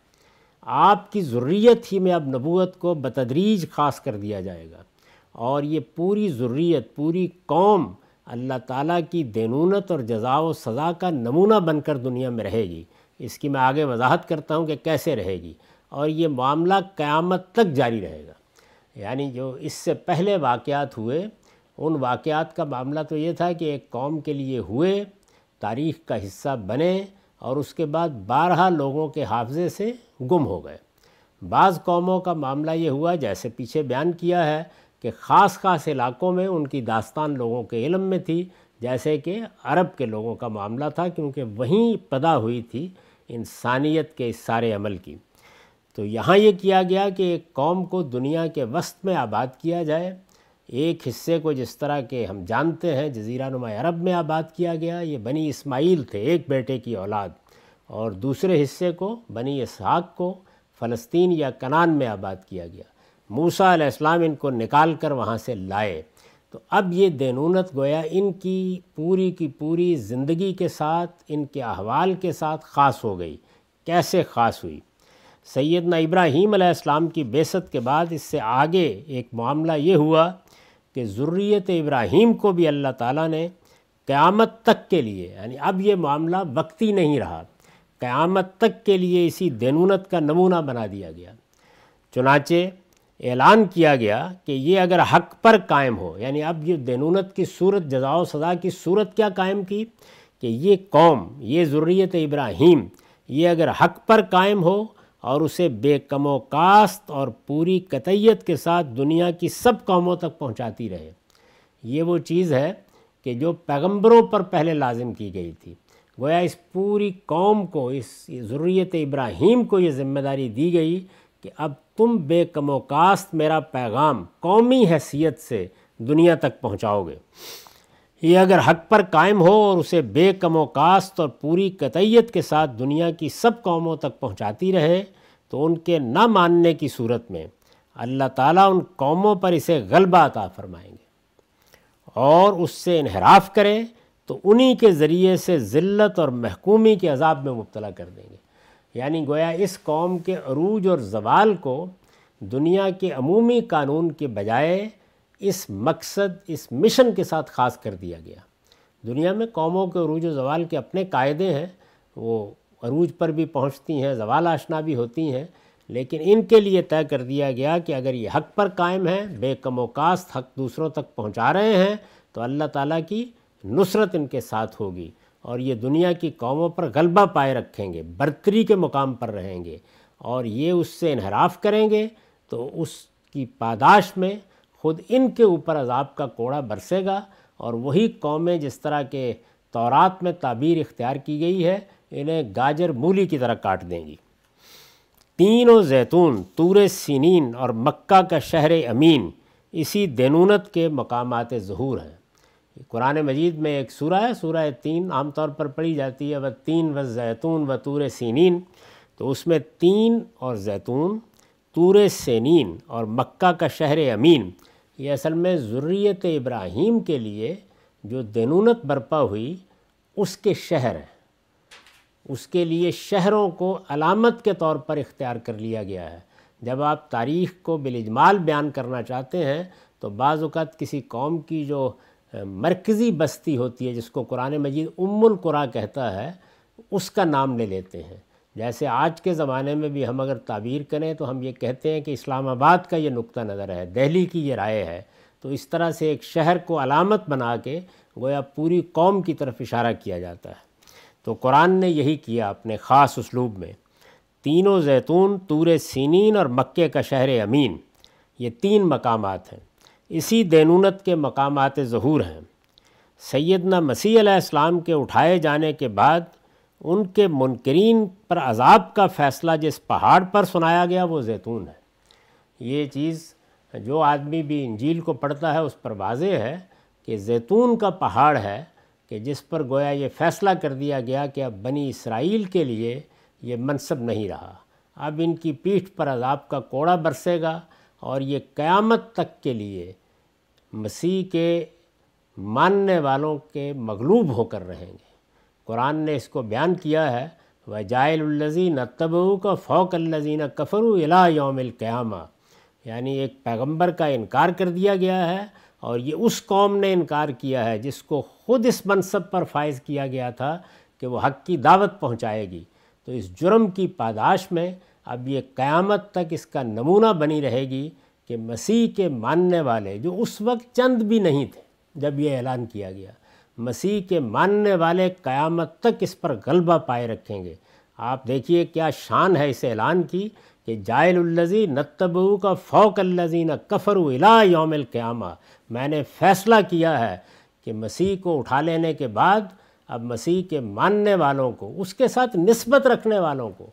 آپ کی ضروریت ہی میں اب نبوت کو بتدریج خاص کر دیا جائے گا۔ اور یہ پوری ضروریت پوری قوم اللہ تعالیٰ کی دینونت اور جزا و سزا کا نمونہ بن کر دنیا میں رہے گی۔ اس کی میں آگے وضاحت کرتا ہوں کہ کیسے رہے گی۔ اور یہ معاملہ قیامت تک جاری رہے گا۔ یعنی جو اس سے پہلے واقعات ہوئے، ان واقعات کا معاملہ تو یہ تھا کہ ایک قوم کے لیے ہوئے، تاریخ کا حصہ بنے اور اس کے بعد بارہا لوگوں کے حافظے سے گم ہو گئے۔ بعض قوموں کا معاملہ یہ ہوا، جیسے پیچھے بیان کیا ہے کہ خاص خاص علاقوں میں ان کی داستان لوگوں کے علم میں تھی، جیسے کہ عرب کے لوگوں کا معاملہ تھا، کیونکہ وہیں پدا ہوئی تھی انسانیت کے اس سارے عمل کی۔ تو یہاں یہ کیا گیا کہ ایک قوم کو دنیا کے وسط میں آباد کیا جائے۔ ایک حصے کو جس طرح کہ ہم جانتے ہیں، جزیرہ نما عرب میں آباد کیا گیا، یہ بنی اسماعیل تھے، ایک بیٹے کی اولاد۔ اور دوسرے حصے کو، بنی اسحاق کو فلسطین یا کنان میں آباد کیا گیا۔ موسیٰ علیہ السلام ان کو نکال کر وہاں سے لائے۔ تو اب یہ دینونت گویا ان کی پوری کی پوری زندگی کے ساتھ، ان کے احوال کے ساتھ خاص ہو گئی۔ کیسے خاص ہوئی؟ سیدنا ابراہیم علیہ السلام کی بیست کے بعد اس سے آگے ایک معاملہ یہ ہوا کہ ضروریت ابراہیم کو بھی اللہ تعالیٰ نے قیامت تک کے لیے یعنی اب یہ معاملہ وقتی نہیں رہا۔ قیامت تک کے لیے اسی دینونت کا نمونہ بنا دیا گیا۔ چنانچہ اعلان کیا گیا کہ یہ اگر حق پر قائم ہو یعنی اب یہ دینونت کی صورت جزا و سزا کی صورت کیا قائم کی؟ کہ یہ قوم، یہ ضروریت ابراہیم، یہ اگر حق پر قائم ہو اور اسے بے کم و کاست اور پوری قطعیت کے ساتھ دنیا کی سب قوموں تک پہنچاتی رہے۔ یہ وہ چیز ہے کہ جو پیغمبروں پر پہلے لازم کی گئی تھی۔ گویا اس پوری قوم کو، اس ضروریت ابراہیم کو یہ ذمہ داری دی گئی کہ اب تم بے کم و کاست میرا پیغام قومی حیثیت سے دنیا تک پہنچاؤ گے۔ یہ اگر حق پر قائم ہو اور اسے بے کم و کاست اور پوری قطعیت کے ساتھ دنیا کی سب قوموں تک پہنچاتی رہے، تو ان کے نہ ماننے کی صورت میں اللہ تعالیٰ ان قوموں پر اسے غلبہ عطا فرمائیں گے اور اس سے انحراف کرے تو انہی کے ذریعے سے ذلت اور محکومی کے عذاب میں مبتلا کر دیں گے۔ یعنی گویا اس قوم کے عروج اور زوال کو دنیا کے عمومی قانون کے بجائے اس مقصد، اس مشن کے ساتھ خاص کر دیا گیا۔ دنیا میں قوموں کے عروج و زوال کے اپنے قاعدے ہیں، وہ عروج پر بھی پہنچتی ہیں، زوال آشنا بھی ہوتی ہیں، لیکن ان کے لیے طے کر دیا گیا کہ اگر یہ حق پر قائم ہے بے کم و کاست حق دوسروں تک پہنچا رہے ہیں، تو اللہ تعالیٰ کی نصرت ان کے ساتھ ہوگی اور یہ دنیا کی قوموں پر غلبہ پائے رکھیں گے، برتری کے مقام پر رہیں گے اور یہ اس سے انحراف کریں گے تو اس کی پاداش میں خود ان کے اوپر عذاب کا کوڑا برسے گا اور وہی قومیں جس طرح کے تورات میں تعبیر اختیار کی گئی ہے، انہیں گاجر مولی کی طرح کاٹ دیں گی۔ تین و زیتون، تور سینین اور مکہ کا شہر امین، اسی دینونت کے مقامات ظہور ہیں۔ قرآن مجید میں ایک سورہ ہے، سورہ تین عام طور پر پڑھی جاتی ہے، وہ تین و زیتون و تور سینین۔ تو اس میں تین اور زیتون، تور سینین اور مکہ کا شہر امین۔ یہ اصل میں ضروریت ابراہیم کے لیے جو دینونت برپا ہوئی، اس کے شہر ہیں اس کے لیے شہروں کو علامت کے طور پر اختیار کر لیا گیا ہے۔ جب آپ تاریخ کو بالاجمال بیان کرنا چاہتے ہیں، تو بعض اوقات کسی قوم کی جو مرکزی بستی ہوتی ہے جس کو قرآن مجید ام القرا کہتا ہے، اس کا نام لے لیتے ہیں۔ جیسے آج کے زمانے میں بھی ہم اگر تعبیر کریں تو ہم یہ کہتے ہیں کہ اسلام آباد کا یہ نقطہ نظر ہے، دہلی کی یہ رائے ہے۔ تو اس طرح سے ایک شہر کو علامت بنا کے گویا پوری قوم کی طرف اشارہ کیا جاتا ہے۔ تو قرآن نے یہی کیا اپنے خاص اسلوب میں۔ تینوں زیتون، تور سینین اور مکے کا شہر امین، یہ تین مقامات ہیں۔ اسی دینونت کے مقامات ظہور ہیں۔ سیدنا مسیح علیہ السلام کے اٹھائے جانے کے بعد ان کے منکرین پر عذاب کا فیصلہ جس پہاڑ پر سنایا گیا وہ زیتون ہے۔ یہ چیز جو آدمی بھی انجیل کو پڑھتا ہے اس پر واضح ہے کہ زیتون کا پہاڑ ہے کہ جس پر گویا یہ فیصلہ کر دیا گیا کہ اب بنی اسرائیل کے لیے یہ منصب نہیں رہا۔ اب ان کی پیٹھ پر عذاب کا کوڑا برسے گا۔ اور یہ قیامت تک کے لیے مسیح کے ماننے والوں کے مغلوب ہو کر رہیں گے۔ قرآن نے اس کو بیان کیا ہے و جائل الزین تبو کا فوق الزین کفر الا یوم القیامہ یعنی ایک پیغمبر کا انکار کر دیا گیا ہے اور یہ اس قوم نے انکار کیا ہے جس کو خود اس منصب پر فائز کیا گیا تھا کہ وہ حق کی دعوت پہنچائے گی۔ تو اس جرم کی پاداش میں اب یہ قیامت تک اس کا نمونہ بنی رہے گی کہ مسیح کے ماننے والے جو اس وقت چند بھی نہیں تھے جب یہ اعلان کیا گیا، مسیح کے ماننے والے قیامت تک اس پر غلبہ پائے رکھیں گے۔ آپ دیکھیے کیا شان ہے اس اعلان کی کہ جائل الزی نتبو کا فوق الزین کفر الا یوم القیامہ۔ میں نے فیصلہ کیا ہے کہ مسیح کو اٹھا لینے کے بعد اب مسیح کے ماننے والوں کو، اس کے ساتھ نسبت رکھنے والوں کو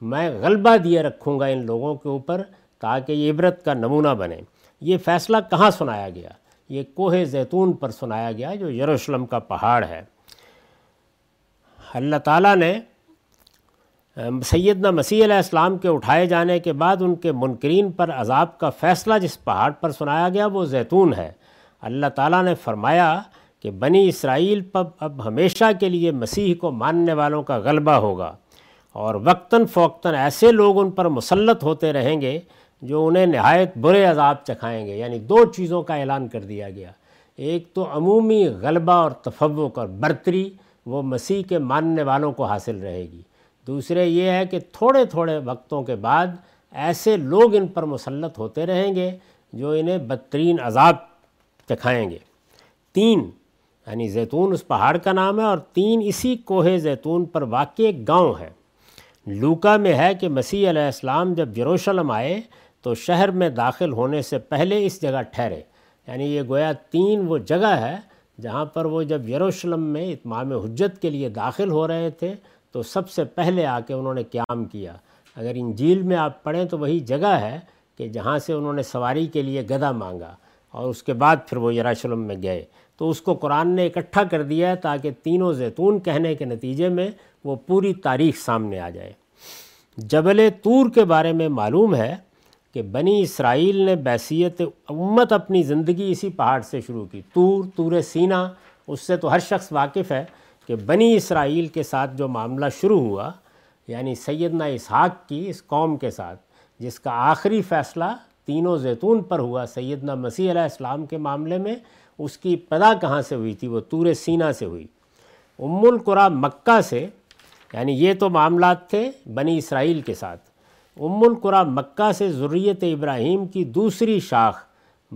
میں غلبہ دیے رکھوں گا ان لوگوں کے اوپر تاکہ یہ عبرت کا نمونہ بنے۔ یہ فیصلہ کہاں سنایا گیا؟ یہ کوہ زیتون پر سنایا گیا جو یروشلم کا پہاڑ ہے۔ اللہ تعالیٰ نے سیدنا مسیح علیہ السلام کے اٹھائے جانے کے بعد ان کے منکرین پر عذاب کا فیصلہ جس پہاڑ پر سنایا گیا وہ زیتون ہے۔ اللہ تعالیٰ نے فرمایا کہ بنی اسرائیل پر اب ہمیشہ کے لیے مسیح کو ماننے والوں کا غلبہ ہوگا۔ اور وقتاً فوقتاً ایسے لوگ ان پر مسلط ہوتے رہیں گے جو انہیں نہایت برے عذاب چکھائیں گے یعنی دو چیزوں کا اعلان کر دیا گیا۔ ایک تو عمومی غلبہ اور تفوق اور برتری، وہ مسیح کے ماننے والوں کو حاصل رہے گی۔ دوسرے یہ ہے کہ تھوڑے تھوڑے وقتوں کے بعد ایسے لوگ ان پر مسلط ہوتے رہیں گے جو انہیں بدترین عذاب چکھائیں گے۔ تین یعنی زیتون اس پہاڑ کا نام ہے، اور تین اسی کوہ زیتون پر واقع ایک گاؤں ہے۔ لوکا میں ہے کہ مسیح علیہ السلام جب یروشلم آئے تو شہر میں داخل ہونے سے پہلے اس جگہ ٹھہرے۔ یعنی یہ گویا تین وہ جگہ ہے جہاں پر وہ جب یروشلم میں اتمام حجت کے لیے داخل ہو رہے تھے تو سب سے پہلے آ کے انہوں نے قیام کیا۔ اگر انجیل میں آپ پڑھیں تو وہی جگہ ہے کہ جہاں سے انہوں نے سواری کے لیے گدا مانگا اور اس کے بعد پھر وہ یروشلم میں گئے۔ تو اس کو قرآن نے اکٹھا کر دیا تاکہ تینوں زیتون کہنے کے نتیجے میں وہ پوری تاریخ سامنے آ جائے۔ جبل طور کے بارے میں معلوم ہے کہ بنی اسرائیل نے بیسیت امت اپنی زندگی اسی پہاڑ سے شروع کی۔ طور طور سینہ، اس سے تو ہر شخص واقف ہے کہ بنی اسرائیل کے ساتھ جو معاملہ شروع ہوا یعنی سیدنا اسحاق کی اس قوم کے ساتھ، جس کا آخری فیصلہ تینوں زیتون پر ہوا سیدنا مسیح علیہ السلام کے معاملے میں، اس کی پدا کہاں سے ہوئی تھی؟ وہ طور سینہ سے ہوئی۔ ام القرا مکہ سے یعنی یہ تو معاملات تھے بنی اسرائیل کے ساتھ۔ ام القرا مکہ سے ضروریت ابراہیم کی دوسری شاخ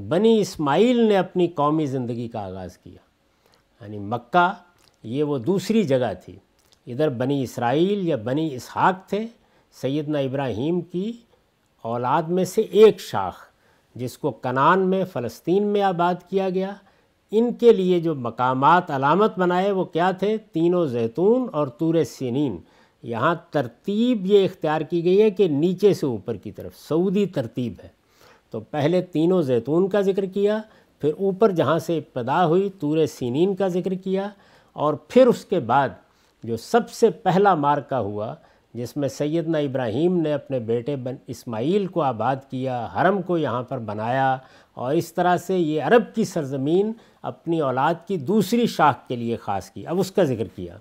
بنی اسماعیل نے اپنی قومی زندگی کا آغاز کیا۔ یعنی مکہ یہ وہ دوسری جگہ تھی۔ ادھر بنی اسرائیل یا بنی اسحاق تھے، سیدنا ابراہیم کی اولاد میں سے ایک شاخ جس کو کنان میں، فلسطین میں آباد کیا گیا۔ ان کے لیے جو مقامات علامت بنائے وہ کیا تھے؟ تینوں زیتون اور تور سینین۔ یہاں ترتیب یہ اختیار کی گئی ہے کہ نیچے سے اوپر کی طرف، سعودی ترتیب ہے۔ تو پہلے تینوں زیتون کا ذکر کیا، پھر اوپر جہاں سے ابتدا ہوئی تور سینین کا ذکر کیا، اور پھر اس کے بعد جو سب سے پہلا مارکہ ہوا، جس میں سیدنا ابراہیم نے اپنے بیٹے بن اسماعیل کو آباد کیا، حرم کو یہاں پر بنایا، اور اس طرح سے یہ عرب کی سرزمین اپنی اولاد کی دوسری شاخ کے لیے خاص کی۔ اب اس کا ذکر کیا۔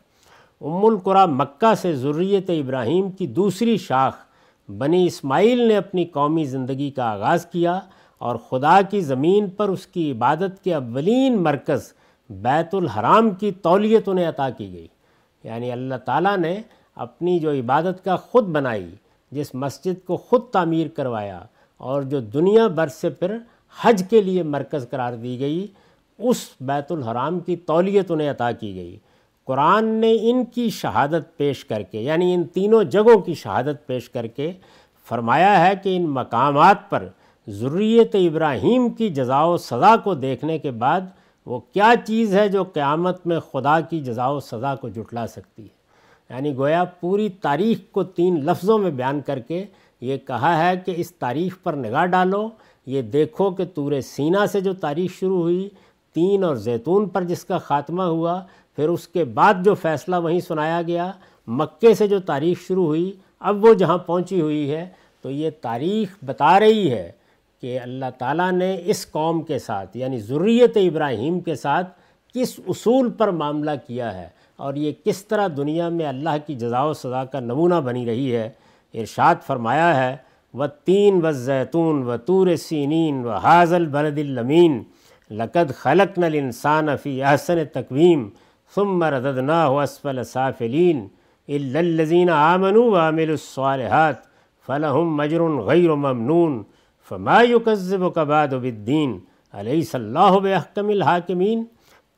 ام القرا مکہ سے ضروریت ابراہیم کی دوسری شاخ بنی اسماعیل نے اپنی قومی زندگی کا آغاز کیا اور خدا کی زمین پر اس کی عبادت کے اولین مرکز بیت الحرام کی تولیت انہیں عطا کی گئی۔ یعنی اللہ تعالیٰ نے اپنی جو عبادت کا خود بنائی، جس مسجد کو خود تعمیر کروایا اور جو دنیا بھر سے پھر حج کے لیے مرکز قرار دی گئی اس بیت الحرام کی تولیت انہیں عطا کی گئی۔ قرآن نے ان کی شہادت پیش کر کے یعنی ان تینوں جگہوں کی شہادت پیش کر کے فرمایا ہے کہ ان مقامات پر ضروریت ابراہیم کی جزا و سزا کو دیکھنے کے بعد وہ کیا چیز ہے جو قیامت میں خدا کی جزا و سزا کو جٹلا سکتی ہے؟ یعنی گویا پوری تاریخ کو تین لفظوں میں بیان کر کے یہ کہا ہے کہ اس تاریخ پر نگاہ ڈالو، یہ دیکھو کہ تور سینہ سے جو تاریخ شروع ہوئی تین اور زیتون پر جس کا خاتمہ ہوا، پھر اس کے بعد جو فیصلہ وہیں سنایا گیا، مکے سے جو تاریخ شروع ہوئی، اب وہ جہاں پہنچی ہوئی ہے۔ تو یہ تاریخ بتا رہی ہے کہ اللہ تعالیٰ نے اس قوم کے ساتھ یعنی ضروریت ابراہیم کے ساتھ، کس اصول پر معاملہ کیا ہے اور یہ کس طرح دنیا میں اللہ کی جزا و سزا کا نمونہ بنی رہی ہے۔ ارشاد فرمایا ہے و تین و زیتون و تور سینین و حاضل بلد المین لقد خلق نل انسان فی احسن تقویم ثم رددنا اسفل صافلین الزین آمن و عامل الصالحات فلحم مجر غیر ممنون فما یکذب کباد بالدین علیہ صلاح بحکم الحاکمین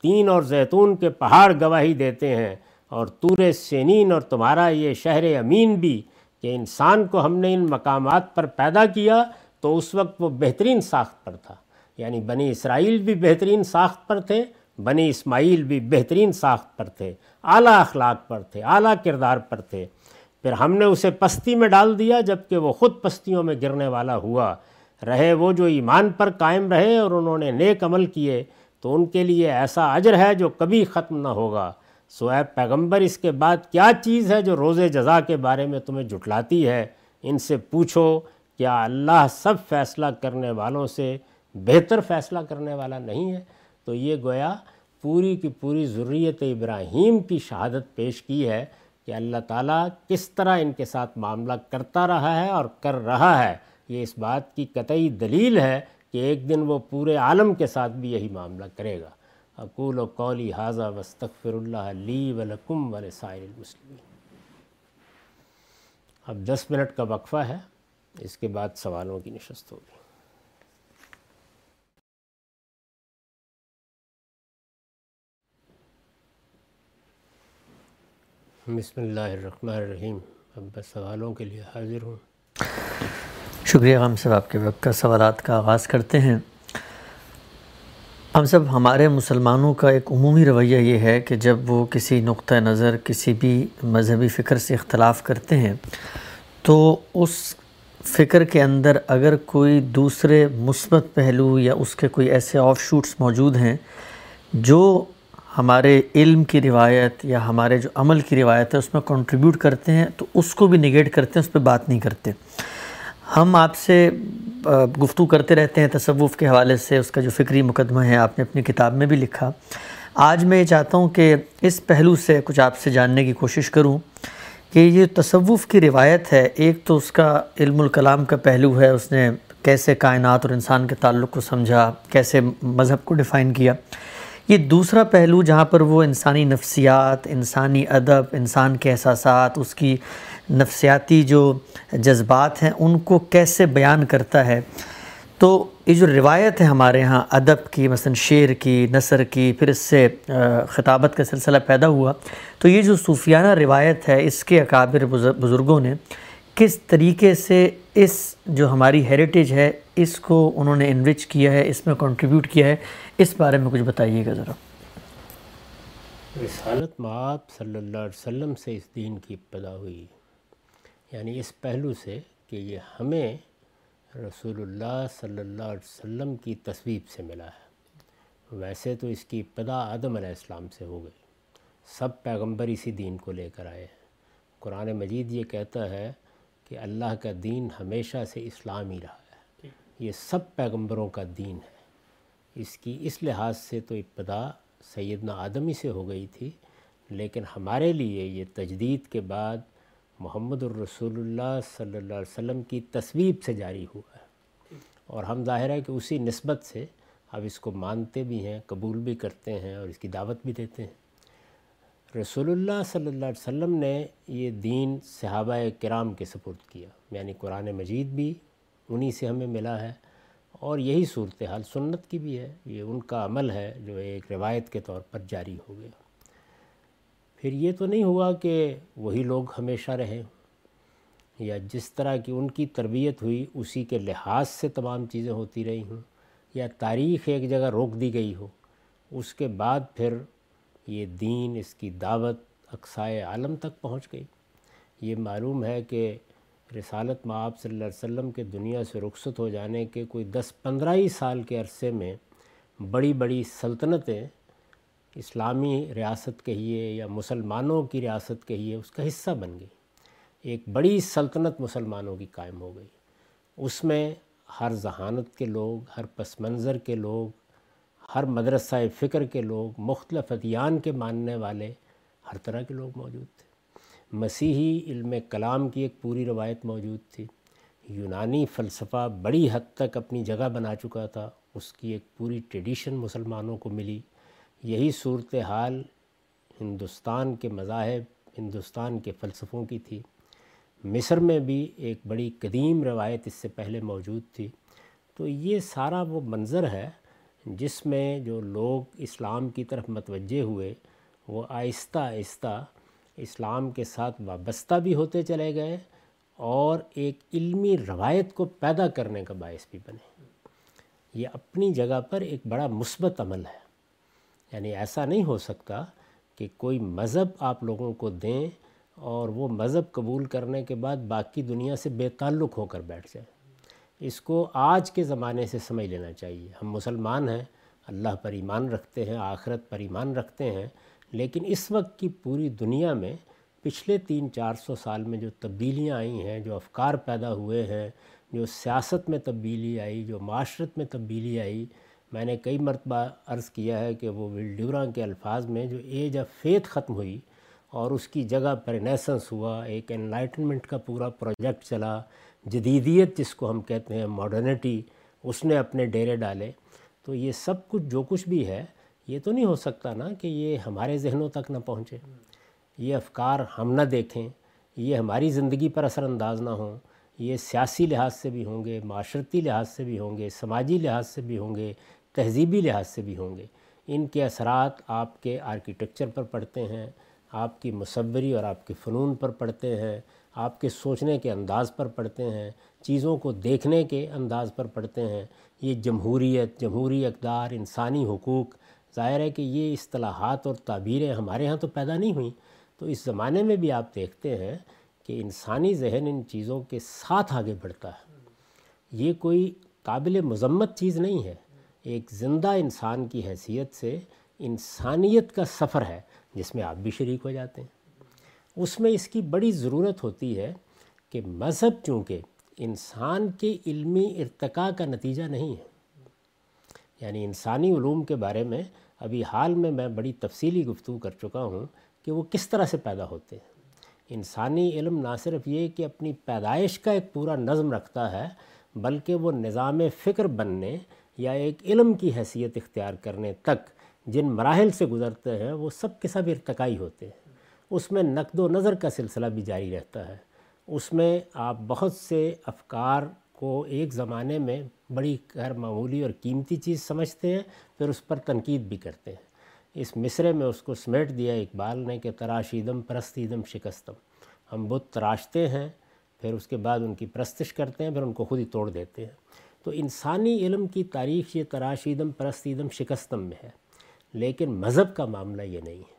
تین اور زیتون کے پہاڑ گواہی دیتے ہیں اور تور سینین اور تمہارا یہ شہر امین بھی کہ انسان کو ہم نے ان مقامات پر پیدا کیا تو اس وقت وہ بہترین ساخت پر تھا یعنی بنی اسرائیل بھی بہترین ساخت پر تھے، بنی اسماعیل بھی بہترین ساخت پر تھے، اعلیٰ اخلاق پر تھے، اعلیٰ کردار پر تھے۔ پھر ہم نے اسے پستی میں ڈال دیا جبکہ وہ خود پستیوں میں گرنے والا ہوا۔ رہے وہ جو ایمان پر قائم رہے اور انہوں نے نیک عمل کیے، تو ان کے لیے ایسا اجر ہے جو کبھی ختم نہ ہوگا۔ سو اے پیغمبر، اس کے بعد کیا چیز ہے جو روز جزا کے بارے میں تمہیں جٹلاتی ہے؟ ان سے پوچھو، کیا اللہ سب فیصلہ کرنے والوں سے بہتر فیصلہ کرنے والا نہیں ہے، تو یہ گویا پوری کی پوری ضروریت ابراہیم کی شہادت پیش کی ہے کہ اللہ تعالیٰ کس طرح ان کے ساتھ معاملہ کرتا رہا ہے اور کر رہا ہے۔ یہ اس بات کی قطعی دلیل ہے کہ ایک دن وہ پورے عالم کے ساتھ بھی یہی معاملہ کرے گا۔ اقول و قولی حاضہ وستغفر اللہ لی ولکم ولسائر المسلمین۔ اب دس منٹ کا وقفہ ہے، اس کے بعد سوالوں کی نشست ہوگی۔ بسم اللہ الرحمن الرحیم۔ اب بس سوالوں کے لیے حاضر ہوں۔ شکریہ ہم سب آپ کے وقت کا سوالات کا آغاز کرتے ہیں۔ ہم سب ہمارے مسلمانوں کا ایک عمومی رویہ یہ ہے کہ جب وہ کسی نقطہ نظر، کسی بھی مذہبی فکر سے اختلاف کرتے ہیں، تو اس فکر کے اندر اگر کوئی دوسرے مثبت پہلو یا اس کے کوئی ایسے آف شوٹس موجود ہیں جو ہمارے علم کی روایت یا ہمارے جو عمل کی روایت ہے اس میں کنٹریبیوٹ کرتے ہیں تو اس کو بھی نگیٹ کرتے ہیں، اس پہ بات نہیں کرتے۔ ہم آپ سے گفتگو کرتے رہتے ہیں تصوف کے حوالے سے، اس کا جو فکری مقدمہ ہے آپ نے اپنی کتاب میں بھی لکھا۔ آج میں یہ چاہتا ہوں کہ اس پہلو سے کچھ آپ سے جاننے کی کوشش کروں کہ یہ تصوف کی روایت ہے۔ ایک تو اس کا علم الکلام کا پہلو ہے، اس نے کیسے کائنات اور انسان کے تعلق کو سمجھا، کیسے مذہب کو ڈیفائن کیا۔ یہ دوسرا پہلو جہاں پر وہ انسانی نفسیات، انسانی ادب، انسان کے احساسات، اس کی نفسیاتی جو جذبات ہیں، ان کو کیسے بیان کرتا ہے؟ تو یہ جو روایت ہے ہمارے ہاں ادب کی، مثلا شعر کی، نثر کی، پھر اس سے خطابت کا سلسلہ پیدا ہوا۔ تو یہ جو صوفیانہ روایت ہے، اس کے اکابر بزرگوں نے کس طریقے سے اس جو ہماری ہیریٹیج ہے اس کو انہوں نے انرچ کیا ہے، اس میں کنٹریبیوٹ کیا ہے، اس بارے میں کچھ بتائیے گا ذرا۔ رسالت معاب صلی اللہ علیہ وسلم سے اس دین کی ابتدا ہوئی۔ یعنی اس پہلو سے کہ یہ ہمیں رسول اللہ صلی اللہ علیہ وسلم کی تصویب سے ملا ہے۔ ویسے تو اس کی ابتدا آدم علیہ السلام سے ہو گئی۔ سب پیغمبر اسی دین کو لے کر آئے۔ ہیں قرآن مجید یہ کہتا ہے کہ اللہ کا دین ہمیشہ سے اسلام ہی رہا۔ ہے یہ سب پیغمبروں کا دین ہے۔ اس کی اس لحاظ سے تو ابتدا سیدنا آدمی سے ہو گئی تھی، لیکن ہمارے لیے یہ تجدید کے بعد محمد الرسول اللہ صلی اللہ علیہ وسلم کی تصویب سے جاری ہوا ہے۔ اور ہم ظاہر ہے کہ اسی نسبت سے اب اس کو مانتے بھی ہیں، قبول بھی کرتے ہیں اور اس کی دعوت بھی دیتے ہیں۔ رسول اللہ صلی اللہ علیہ وسلم نے یہ دین صحابہ کرام کے سپرد کیا یعنی قرآن مجید بھی انہی سے ہمیں ملا ہے۔ اور یہی صورتحال سنت کی بھی ہے۔ یہ ان کا عمل ہے جو ایک روایت کے طور پر جاری ہو گیا۔ پھر یہ تو نہیں ہوا کہ وہی لوگ ہمیشہ رہیں یا جس طرح کی ان کی تربیت ہوئی، اسی کے لحاظ سے تمام چیزیں ہوتی رہی ہوں۔ یا تاریخ ایک جگہ روک دی گئی ہو۔ اس کے بعد پھر یہ دین، اس کی دعوت اقسائے عالم تک پہنچ گئی۔ یہ معلوم ہے کہ رسالت معاب صلی اللہ علیہ وسلم کے دنیا سے رخصت ہو جانے کے کوئی دس پندرہ ہی سال کے عرصے میں بڑی بڑی سلطنتیں اسلامی ریاست کہیے یا مسلمانوں کی ریاست کہیے اس کا حصہ بن گئی۔ ایک بڑی سلطنت مسلمانوں کی قائم ہو گئی۔ اس میں ہر ذہانت کے لوگ، ہر پس منظر کے لوگ، ہر مدرسہ فکر کے لوگ، مختلف ادیان کے ماننے والے ہر طرح کے لوگ موجود تھے۔ مسیحی علم کلام کی ایک پوری روایت موجود تھی۔ یونانی فلسفہ بڑی حد تک اپنی جگہ بنا چکا تھا۔ اس کی ایک پوری ٹریڈیشن مسلمانوں کو ملی۔ یہی صورتحال ہندوستان کے مذاہب، ہندوستان کے فلسفوں کی تھی۔ مصر میں بھی ایک بڑی قدیم روایت اس سے پہلے موجود تھی۔ تو یہ سارا وہ منظر ہے جس میں جو لوگ اسلام کی طرف متوجہ ہوئے، وہ آہستہ آہستہ اسلام کے ساتھ وابستہ بھی ہوتے چلے گئے اور ایک علمی روایت کو پیدا کرنے کا باعث بھی بنے۔ یہ اپنی جگہ پر ایک بڑا مثبت عمل ہے۔ یعنی ایسا نہیں ہو سکتا کہ کوئی مذہب آپ لوگوں کو دیں اور وہ مذہب قبول کرنے کے بعد باقی دنیا سے بے تعلق ہو کر بیٹھ جائے۔ اس کو آج کے زمانے سے سمجھ لینا چاہیے۔ ہم مسلمان ہیں، اللہ پر ایمان رکھتے ہیں، آخرت پر ایمان رکھتے ہیں لیکن اس وقت کی پوری دنیا میں پچھلے تین چار سو سال میں جو تبدیلیاں آئی ہیں، جو افکار پیدا ہوئے ہیں، جو سیاست میں تبدیلی آئی، جو معاشرت میں تبدیلی آئی، میں نے کئی مرتبہ عرض کیا ہے کہ وہ ولڈیوراں کے الفاظ میں جو ایج آف فیتھ ختم ہوئی اور اس کی جگہ پر نیسنس ہوا، ایک انلائٹنمنٹ کا پورا پروجیکٹ چلا، جدیدیت جس کو ہم کہتے ہیں ماڈرنٹی اس نے اپنے ڈیرے ڈالے۔ تو یہ سب کچھ جو کچھ بھی ہے یہ تو نہیں ہو سکتا نا کہ یہ ہمارے ذہنوں تک نہ پہنچے۔ یہ افکار ہم نہ دیکھیں، یہ ہماری زندگی پر اثر انداز نہ ہوں۔ یہ سیاسی لحاظ سے بھی ہوں گے، معاشرتی لحاظ سے بھی ہوں گے، سماجی لحاظ سے بھی ہوں گے، تہذیبی لحاظ سے بھی ہوں گے۔ ان کے اثرات آپ کے آرکیٹیکچر پر پڑتے ہیں، آپ کی مصوری اور آپ کے فنون پر پڑتے ہیں، آپ کے سوچنے کے انداز پر پڑھتے ہیں، چیزوں کو دیکھنے کے انداز پر پڑھتے ہیں۔ یہ جمہوریت، جمہوری اقدار، انسانی حقوق ظاہر ہے کہ یہ اصطلاحات اور تعبیریں ہمارے ہاں تو پیدا نہیں ہوئیں۔ تو اس زمانے میں بھی آپ دیکھتے ہیں کہ انسانی ذہن ان چیزوں کے ساتھ آگے بڑھتا ہے۔ یہ کوئی قابل مذمت چیز نہیں ہے۔ ایک زندہ انسان کی حیثیت سے انسانیت کا سفر ہے، جس میں آپ بھی شریک ہو جاتے ہیں۔ اس میں اس کی بڑی ضرورت ہوتی ہے کہ مذہب، چونکہ انسان کے علمی ارتقاء کا نتیجہ نہیں ہے۔ یعنی انسانی علوم کے بارے میں ابھی حال میں میں بڑی تفصیلی گفتگو کر چکا ہوں کہ وہ کس طرح سے پیدا ہوتے ہیں۔ انسانی علم نہ صرف یہ کہ اپنی پیدائش کا ایک پورا نظم رکھتا ہے، بلکہ وہ نظام فکر بننے یا ایک علم کی حیثیت اختیار کرنے تک جن مراحل سے گزرتے ہیں، وہ سب کے سب ارتقائی ہوتے ہیں۔ اس میں نقد و نظر کا سلسلہ بھی جاری رہتا ہے۔ اس میں آپ بہت سے افکار کو ایک زمانے میں بڑی غیر معمولی اور قیمتی چیز سمجھتے ہیں، پھر اس پر تنقید بھی کرتے ہیں۔ اس مصرے میں اس کو سمیٹ دیا اقبال نے کہ تراشیدم پرستیدم شکستم۔ ہم بت تراشتے ہیں، پھر اس کے بعد ان کی پرستش کرتے ہیں، پھر ان کو خود ہی توڑ دیتے ہیں۔ تو انسانی علم کی تاریخ یہ تراشیدم پرستیدم شکستم میں ہے، لیکن مذہب کا معاملہ یہ نہیں ہے۔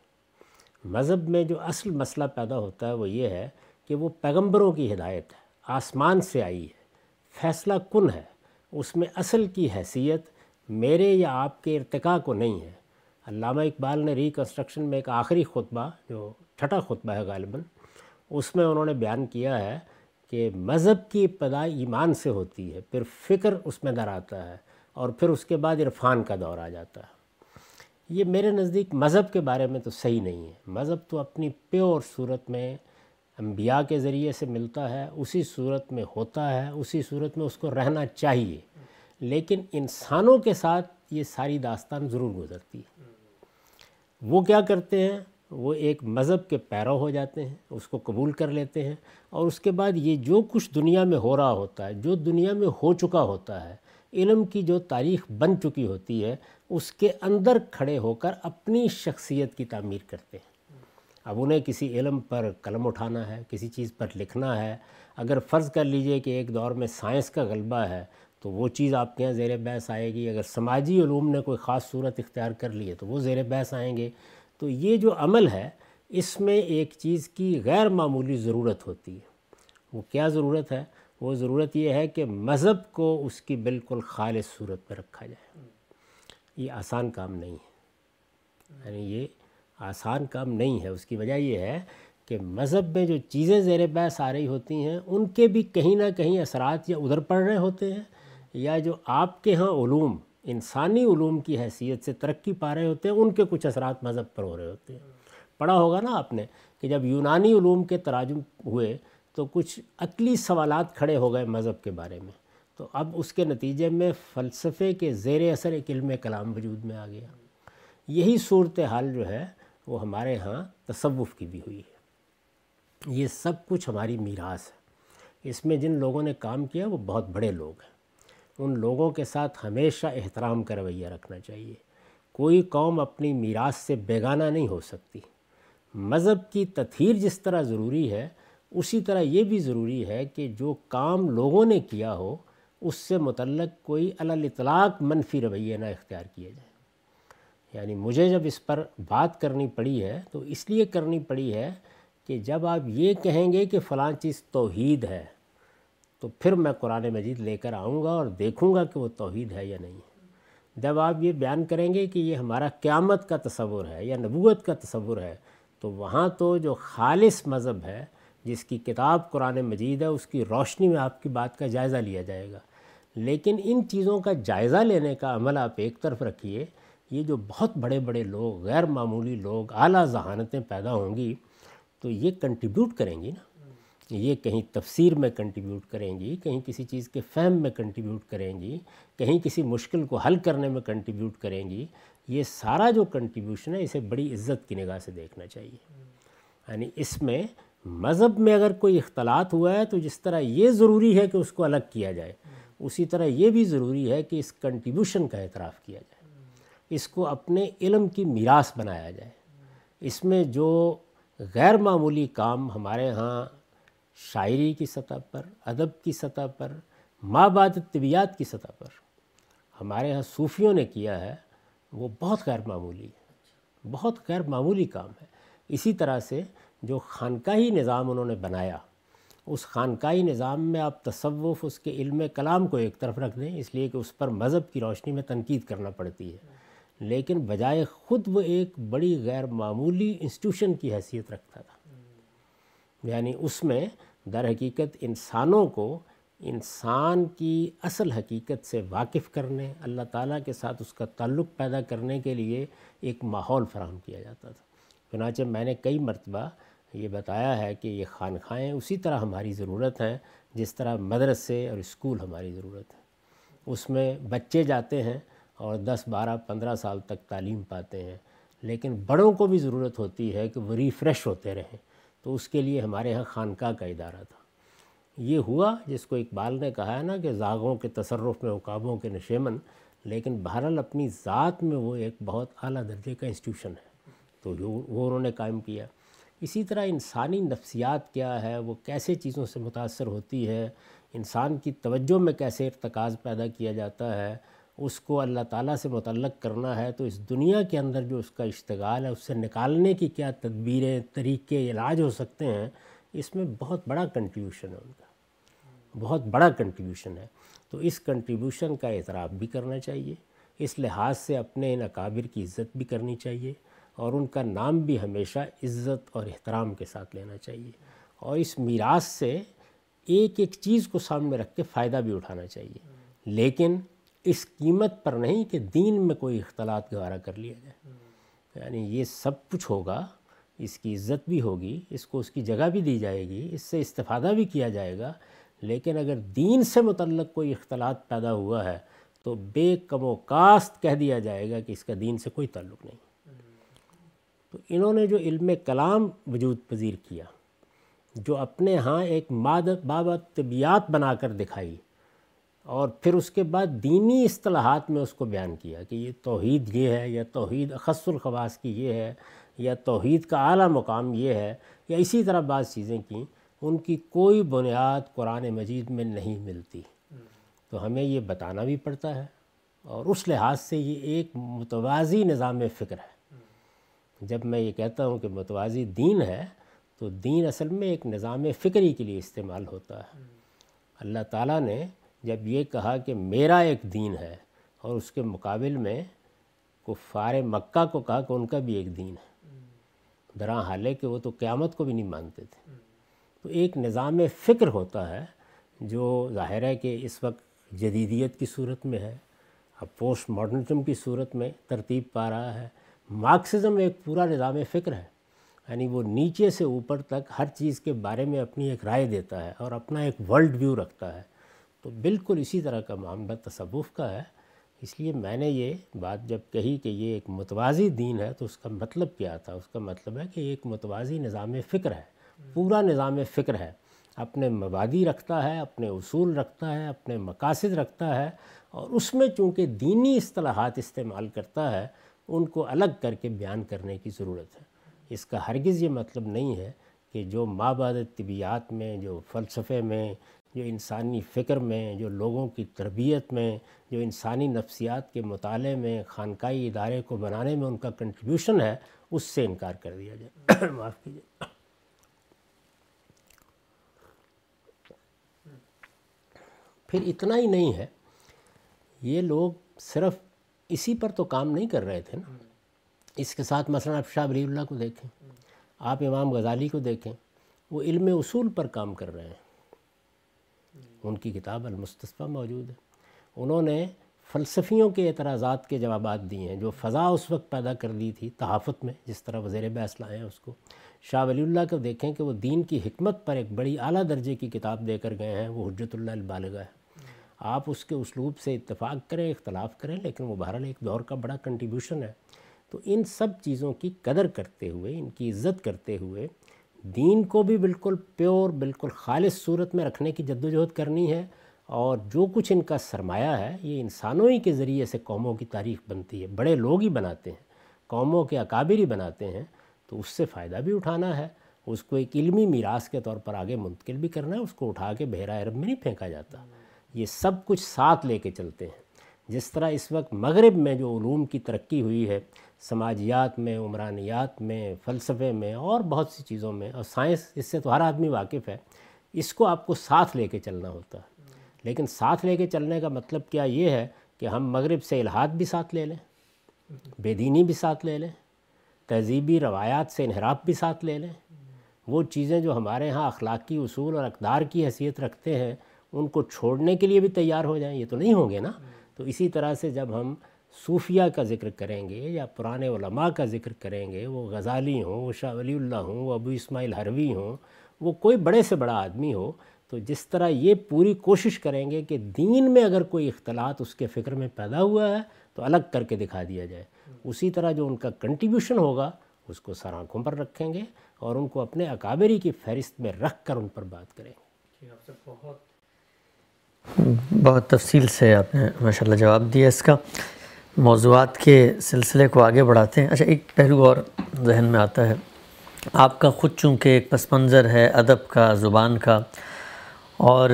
مذہب میں جو اصل مسئلہ پیدا ہوتا ہے وہ یہ ہے کہ وہ پیغمبروں کی ہدایت ہے، آسمان سے آئی ہے، فیصلہ کن ہے۔ اس میں اصل کی حیثیت میرے یا آپ کے ارتقاء کو نہیں ہے۔ علامہ اقبال نے ریکنسٹرکشن میں ایک آخری خطبہ، جو چھٹا خطبہ ہے غالباً، اس میں انہوں نے بیان کیا ہے کہ مذہب کی ابتدا ایمان سے ہوتی ہے، پھر فکر اس میں در آتا ہے اور پھر اس کے بعد عرفان کا دور آ جاتا ہے۔ یہ میرے نزدیک مذہب کے بارے میں تو صحیح نہیں ہے۔ مذہب تو اپنی پیور صورت میں انبیاء کے ذریعے سے ملتا ہے، اسی صورت میں ہوتا ہے، اسی صورت میں اس کو رہنا چاہیے۔ لیکن انسانوں کے ساتھ یہ ساری داستان ضرور گزرتی ہے۔ وہ کیا کرتے ہیں؟ وہ ایک مذہب کے پیرو ہو جاتے ہیں، اس کو قبول کر لیتے ہیں اور اس کے بعد یہ جو کچھ دنیا میں ہو رہا ہوتا ہے، جو دنیا میں ہو چکا ہوتا ہے، علم کی جو تاریخ بن چکی ہوتی ہے، اس کے اندر کھڑے ہو کر اپنی شخصیت کی تعمیر کرتے ہیں۔ اب انہیں کسی علم پر قلم اٹھانا ہے، کسی چیز پر لکھنا ہے۔ اگر فرض کر لیجیے کہ ایک دور میں سائنس کا غلبہ ہے تو وہ چیز آپ کے یہاں زیر بحث آئے گی۔ اگر سماجی علوم نے کوئی خاص صورت اختیار کر لی ہے تو وہ زیر بحث آئیں گے۔ تو یہ جو عمل ہے، اس میں ایک چیز کی غیر معمولی ضرورت ہوتی ہے۔ وہ کیا ضرورت ہے؟ وہ ضرورت یہ ہے کہ مذہب کو اس کی بالکل خالص صورت میں رکھا جائے۔ یہ آسان کام نہیں ہے۔ یعنی یہ آسان کام نہیں ہے۔ اس کی وجہ یہ ہے کہ مذہب میں جو چیزیں زیر بحث آ رہی ہوتی ہیں، ان کے بھی کہیں نہ کہیں اثرات یا ادھر پڑ رہے ہوتے ہیں۔ یا جو آپ کے ہاں علوم، انسانی علوم کی حیثیت سے ترقی پا رہے ہوتے ہیں، ان کے کچھ اثرات مذہب پر ہو رہے ہوتے ہیں۔ پڑھا ہوگا نا آپ نے کہ جب یونانی علوم کے تراجم ہوئے تو کچھ عقلی سوالات کھڑے ہو گئے مذہب کے بارے میں۔ تو اب اس کے نتیجے میں فلسفے کے زیر اثر ایک علم کلام وجود میں آ گیا۔ یہی صورتحال جو ہے، وہ ہمارے ہاں تصوف کی بھی ہوئی ہے۔ یہ سب کچھ ہماری میراث ہے۔ اس میں جن لوگوں نے کام کیا، وہ بہت بڑے لوگ ہیں۔ ان لوگوں کے ساتھ ہمیشہ احترام کا رویہ رکھنا چاہیے۔ کوئی قوم اپنی میراث سے بیگانہ نہیں ہو سکتی۔ مذہب کی تطہیر جس طرح ضروری ہے، اسی طرح یہ بھی ضروری ہے کہ جو کام لوگوں نے کیا ہو، اس سے متعلق کوئی اطلاق منفی رویہ نہ اختیار کیا جائے۔ یعنی مجھے جب اس پر بات کرنی پڑی ہے، تو اس لیے کرنی پڑی ہے کہ جب آپ یہ کہیں گے کہ فلاں چیز توحید ہے تو پھر میں قرآن مجید لے کر آؤں گا اور دیکھوں گا کہ وہ توحید ہے یا نہیں۔ ہے جب آپ یہ بیان کریں گے کہ یہ ہمارا قیامت کا تصور ہے یا نبوت کا تصور ہے، تو وہاں تو جو خالص مذہب ہے، جس کی کتاب قرآن مجید ہے، اس کی روشنی میں آپ کی بات کا جائزہ لیا جائے گا۔ لیکن ان چیزوں کا جائزہ لینے کا عمل آپ ایک طرف رکھیے، یہ جو بہت بڑے بڑے لوگ، غیر معمولی لوگ، اعلیٰ ذہانتیں پیدا ہوں گی، تو یہ کنٹریبیوٹ کریں گی نا۔ جی، یہ کہیں تفسیر میں کنٹریبیوٹ کریں گی کہیں کسی چیز کے فہم میں کنٹریبیوٹ کریں گی کہیں کسی مشکل کو حل کرنے میں کنٹریبیوٹ کریں گی یہ سارا جو کنٹریبیوشن ہے، اسے بڑی عزت کی نگاہ سے دیکھنا چاہیے۔ یعنی اس میں مذہب میں اگر کوئی اختلاط ہوا ہے، تو جس طرح یہ ضروری ہے کہ اس کو الگ کیا جائے، اسی طرح یہ بھی ضروری ہے کہ اس کنٹریبیوشن کا اعتراف کیا جائے۔ اس کو اپنے علم کی میراث بنایا جائے۔ اس میں جو غیر معمولی کام ہمارے ہاں شاعری کی سطح پر، ادب کی سطح پر، ماں بعد طبیعت کی سطح پر۔ ہمارے ہاں صوفیوں نے کیا ہے، وہ بہت غیر معمولی ہے بہت غیر معمولی کام ہے۔ اسی طرح سے جو خانقاہی نظام انہوں نے بنایا، اس خانقاہی نظام میں آپ تصوف، اس کے علم کلام کو ایک طرف رکھ دیں، اس لیے کہ اس پر مذہب کی روشنی میں تنقید کرنا پڑتی ہے۔ لیکن بجائے خود وہ ایک بڑی غیر معمولی انسٹیٹیوشن کی حیثیت رکھتا تھا۔ یعنی اس میں در حقیقت انسانوں کو انسان کی اصل حقیقت سے واقف کرنے، اللہ تعالیٰ کے ساتھ اس کا تعلق پیدا کرنے کے لیے ایک ماحول فراہم کیا جاتا تھا۔ چنانچہ میں نے کئی مرتبہ یہ بتایا ہے کہ یہ خانخائیں اسی طرح ہماری ضرورت ہیں، جس طرح مدرسے اور اسکول ہماری ضرورت ہے اس میں بچے جاتے ہیں اور دس، بارہ، پندرہ سال تک تعلیم پاتے ہیں، لیکن بڑوں کو بھی ضرورت ہوتی ہے کہ وہ ریفریش ہوتے رہیں۔ تو اس کے لیے ہمارے ہاں خانقاہ کا ادارہ تھا۔ یہ ہوا، جس کو اقبال نے کہا ہے نا کہ زاغوں کے تصرف میں، عقابوں کے نشیمن، لیکن بہرحال اپنی ذات میں وہ ایک بہت اعلیٰ درجے کا انسٹیٹیوشن ہے۔ تو وہ انہوں نے قائم کیا۔ اسی طرح انسانی نفسیات کیا ہے؟ وہ کیسے چیزوں سے متاثر ہوتی ہے؟ انسان کی توجہ میں کیسے ارتکاز پیدا کیا جاتا ہے؟ اس کو اللہ تعالیٰ سے متعلق کرنا ہے، تو اس دنیا کے اندر جو اس کا اشتغال ہے، اس سے نکالنے کی کیا تدبیریں، طریقے، علاج ہو سکتے ہیں، اس میں بہت بڑا کنٹریبیوشن ہے ان کا۔ بہت بڑا کنٹریبیوشن ہے۔ تو اس کنٹریبیوشن کا اعتراف بھی کرنا چاہیے۔ اس لحاظ سے اپنے ان اکابر کی عزت بھی کرنی چاہیے۔ اور ان کا نام بھی ہمیشہ عزت اور احترام کے ساتھ لینا چاہیے۔ اور اس میراث سے ایک ایک چیز کو سامنے رکھ کے فائدہ بھی اٹھانا چاہیے۔ لیکن اس قیمت پر نہیں کہ دین میں کوئی اختلاط گوارا کر لیا جائے۔ یعنی یہ سب کچھ ہوگا، اس کی عزت بھی ہوگی، اس کو اس کی جگہ بھی دی جائے گی، اس سے استفادہ بھی کیا جائے گا۔ لیکن اگر دین سے متعلق کوئی اختلاط پیدا ہوا ہے، تو بے کم و کاست کہہ دیا جائے گا کہ اس کا دین سے کوئی تعلق نہیں۔ تو انہوں نے جو علم کلام وجود پذیر کیا، جو اپنے ہاں ایک مادت بابت طبیعت بنا کر دکھائی اور پھر اس کے بعد دینی اصطلاحات میں اس کو بیان کیا کہ یہ توحید یہ ہے، یا توحید اخص الخواص کی یہ ہے، یا توحید کا اعلیٰ مقام یہ ہے، یا اسی طرح بعض چیزیں کیں ان کی کوئی بنیاد قرآن مجید میں نہیں ملتی۔ تو ہمیں یہ بتانا بھی پڑتا ہے اور اس لحاظ سے یہ ایک متوازی نظام فکر ہے۔ جب میں یہ کہتا ہوں کہ متوازی دین ہے، تو دین اصل میں ایک نظام فکری کے لیے استعمال ہوتا ہے۔ اللہ تعالیٰ نے جب یہ کہا کہ میرا ایک دین ہے اور اس کے مقابل میں کفار مکہ کو کہا کہ ان کا بھی ایک دین ہے۔ درا حال ہے کہ وہ تو قیامت کو بھی نہیں مانتے تھے۔ تو ایک نظام فکر ہوتا ہے جو ظاہر ہے کہ اس وقت جدیدیت کی صورت میں ہے، اب پوسٹ ماڈرنزم کی صورت میں ترتیب پا رہا ہے۔ مارکسزم ایک پورا نظام فکر ہے یعنی وہ نیچے سے اوپر تک ہر چیز کے بارے میں اپنی ایک رائے دیتا ہے اور اپنا ایک ورلڈ ویو رکھتا ہے۔ تو بالکل اسی طرح کا معاملہ تصوف کا ہے۔ اس لیے میں نے یہ بات جب کہی کہ یہ ایک متوازی دین ہے تو اس کا مطلب کیا تھا؟ اس کا مطلب ہے کہ ایک متوازی نظام فکر ہے، پورا نظام فکر ہے۔ اپنے مبادی رکھتا ہے، اپنے اصول رکھتا ہے، اپنے مقاصد رکھتا ہے اور اس میں چونکہ دینی اصطلاحات استعمال کرتا ہے، ان کو الگ کر کے بیان کرنے کی ضرورت ہے۔ اس کا ہرگز یہ مطلب نہیں ہے کہ جو مابعد طبیعات میں، جو فلسفے میں جو انسانی فکر میں، جو لوگوں کی تربیت میں، جو انسانی نفسیات کے مطالعے میں، خانقاہی ادارے کو بنانے میں ان کا کنٹریبیوشن ہے، اس سے انکار کر دیا جائے۔ معاف کیجیے۔ پھر اتنا ہی نہیں ہے، یہ لوگ صرف اسی پر تو کام نہیں کر رہے تھے نا۔ اس کے ساتھ مثلا آپ شاہ ولی اللہ کو دیکھیں، آپ امام غزالی کو دیکھیں، وہ علم اصول پر کام کر رہے ہیں۔ ان کی کتاب المستصفہ موجود ہے۔ انہوں نے فلسفیوں کے اعتراضات کے جوابات دیے ہیں، جو فضا اس وقت پیدا کر دی تھی تحافت میں، جس طرح وزیر بحث لائے ہیں اس کو۔ شاہ ولی اللہ کو دیکھیں کہ وہ دین کی حکمت پر ایک بڑی اعلیٰ درجے کی کتاب دے کر گئے ہیں، وہ حجت اللہ البالغہ ہے۔ آپ اس کے اسلوب سے اتفاق کریں، اختلاف کریں، لیکن وہ بہرحال ایک دور کا بڑا کنٹریبیوشن ہے۔ تو ان سب چیزوں کی قدر کرتے ہوئے، ان کی عزت کرتے ہوئے دین کو بھی بالکل پیور، بالکل خالص صورت میں رکھنے کی جد و جہد کرنی ہے اور جو کچھ ان کا سرمایہ ہے، یہ انسانوں ہی کے ذریعے سے قوموں کی تاریخ بنتی ہے۔ بڑے لوگ ہی بناتے ہیں، قوموں کے اکابر ہی بناتے ہیں، تو اس سے فائدہ بھی اٹھانا ہے۔ اس کو ایک علمی میراث کے طور پر آگے منتقل بھی کرنا ہے، اس کو اٹھا کے بحیرہ عرب میں نہیں پھینکا جاتا۔ یہ سب کچھ ساتھ لے کے چلتے ہیں۔ جس طرح اس وقت مغرب میں جو علوم کی ترقی ہوئی ہے سماجیات میں، عمرانیات میں، فلسفے میں اور بہت سی چیزوں میں اور سائنس، اس سے تو ہر آدمی واقف ہے، اس کو آپ کو ساتھ لے کے چلنا ہوتا ہے۔ لیکن ساتھ لے کے چلنے کا مطلب کیا یہ ہے کہ ہم مغرب سے الہاد بھی ساتھ لے لیں، بے دینی بھی ساتھ لے لیں، تہذیبی روایات سے انحراف بھی ساتھ لے لیں۔ وہ چیزیں جو ہمارے ہاں اخلاقی اصول اور اقدار کی حیثیت رکھتے ہیں، ان کو چھوڑنے کے لیے بھی تیار ہو جائیں، یہ تو نہیں ہوں گے نا۔ تو اسی طرح سے جب ہم صوفیہ کا ذکر کریں گے یا پرانے علماء کا ذکر کریں گے وہ غزالی ہوں وہ شاہ ولی اللہ ہوں وہ ابو اسماعیل حروی ہوں وہ کوئی بڑے سے بڑا آدمی ہو تو جس طرح یہ پوری کوشش کریں گے کہ دین میں اگر کوئی اختلاط اس کے فکر میں پیدا ہوا ہے تو الگ کر کے دکھا دیا جائے۔ اسی طرح جو ان کا کنٹریبیوشن ہوگا اس کو سر آنکھوں پر رکھیں گے اور ان کو اپنے اکابری کی فہرست میں رکھ کر ان پر بات کریں گے۔ بہت تفصیل سے آپ نے ماشاء اللہ جواب دیا اس کا۔ موضوعات کے سلسلے کو آگے بڑھاتے ہیں۔ اچھا ایک پہلو اور ذہن میں آتا ہے۔ آپ کا خود چونکہ ایک پس منظر ہے، ادب کا، زبان کا۔ اور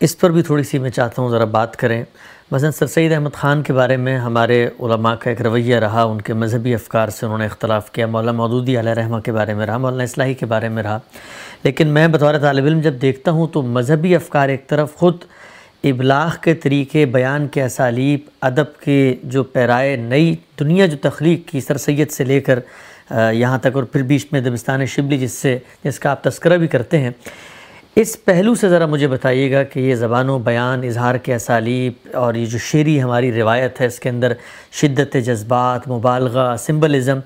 اس پر بھی تھوڑی سی میں چاہتا ہوں ذرا بات کریں۔ مثلا سر سید احمد خان کے بارے میں ہمارے علماء کا ایک رویہ رہا، ان کے مذہبی افکار سے انہوں نے اختلاف کیا۔ مولانا مودودی علیہ رحمہ کے بارے میں رہا، مولانا اصلاحی کے بارے میں رہا۔ لیکن میں بطور طالب علم جب دیکھتا ہوں تو مذہبی افکار ایک طرف، خود ابلاغ کے طریقے، بیان کے اسالیب، ادب کے جو پیرائے نئی دنیا جو تخلیق کی سر سید سے لے کر یہاں تک اور پھر بیچ میں دبستان شبلی جس سے، جس کا آپ تذکرہ بھی کرتے ہیں۔ اس پہلو سے ذرا مجھے بتائیے گا کہ یہ زبان و بیان، اظہار کے اسالیب اور یہ جو شعری ہماری روایت ہے، اس کے اندر شدت جذبات، مبالغہ، سمبلزم،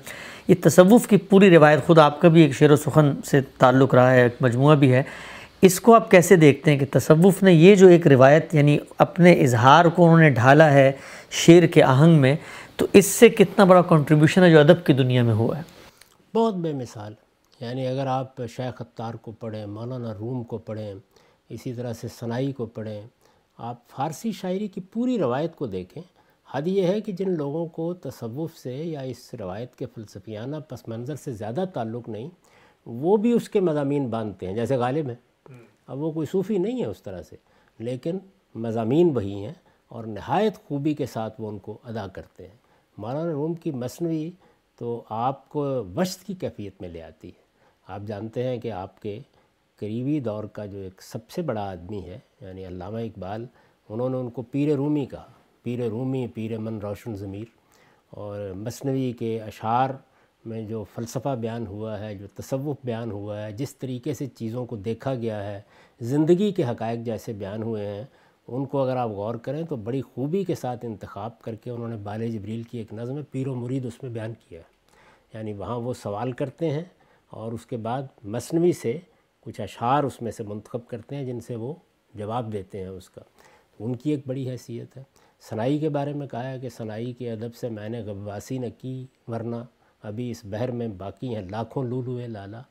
یہ تصوف کی پوری روایت خود آپ کا بھی ایک شعر و سخن سے تعلق رہا ہے، ایک مجموعہ بھی ہے۔ اس کو آپ کیسے دیکھتے ہیں کہ تصوف نے یہ جو ایک روایت یعنی اپنے اظہار کو انہوں نے ڈھالا ہے شعر کے آہنگ میں، تو اس سے کتنا بڑا کنٹریبیوشن ہے جو ادب کی دنیا میں ہوا ہے؟ بہت بے مثال۔ یعنی اگر آپ شیخ اتار کو پڑھیں، مولانا روم کو پڑھیں، اسی طرح سے سنائی کو پڑھیں، آپ فارسی شاعری کی پوری روایت کو دیکھیں، حد یہ ہے کہ جن لوگوں کو تصوف سے یا اس روایت کے فلسفیانہ پس منظر سے زیادہ تعلق نہیں، وہ بھی اس کے مضامین باندھتے ہیں، جیسے غالب ہیں۔ اب وہ کوئی صوفی نہیں ہے اس طرح سے، لیکن مضامین وہی ہیں اور نہایت خوبی کے ساتھ وہ ان کو ادا کرتے ہیں۔ مولانا روم کی مصنوعی تو آپ کو وشت کی کیفیت میں لے آتی ہے۔ آپ جانتے ہیں کہ آپ کے قریبی دور کا جو ایک سب سے بڑا آدمی ہے یعنی علامہ اقبال، انہوں نے ان کو پیر رومی کہا۔ پیر رومی، پیر من روشن ضمیر۔ اور مصنوعی کے اشعار میں جو فلسفہ بیان ہوا ہے، جو تصوف بیان ہوا ہے، جس طریقے سے چیزوں کو دیکھا گیا ہے، زندگی کے حقائق جیسے بیان ہوئے ہیں، ان کو اگر آپ غور کریں تو بڑی خوبی کے ساتھ انتخاب کر کے انہوں نے بال جبریل کی ایک نظم پیر و مرید اس میں بیان کیا ہے۔ یعنی وہاں وہ سوال کرتے ہیں اور اس کے بعد مصنوعی سے کچھ اشعار اس میں سے منتخب کرتے ہیں، جن سے وہ جواب دیتے ہیں اس کا۔ ان کی ایک بڑی حیثیت ہے۔ سنائی کے بارے میں کہا ہے کہ سنائی کے ادب سے میں نے غواسی نہ کی، ورنہ ابھی اس بحر میں باقی ہیں، لاکھوں لولو لالا۔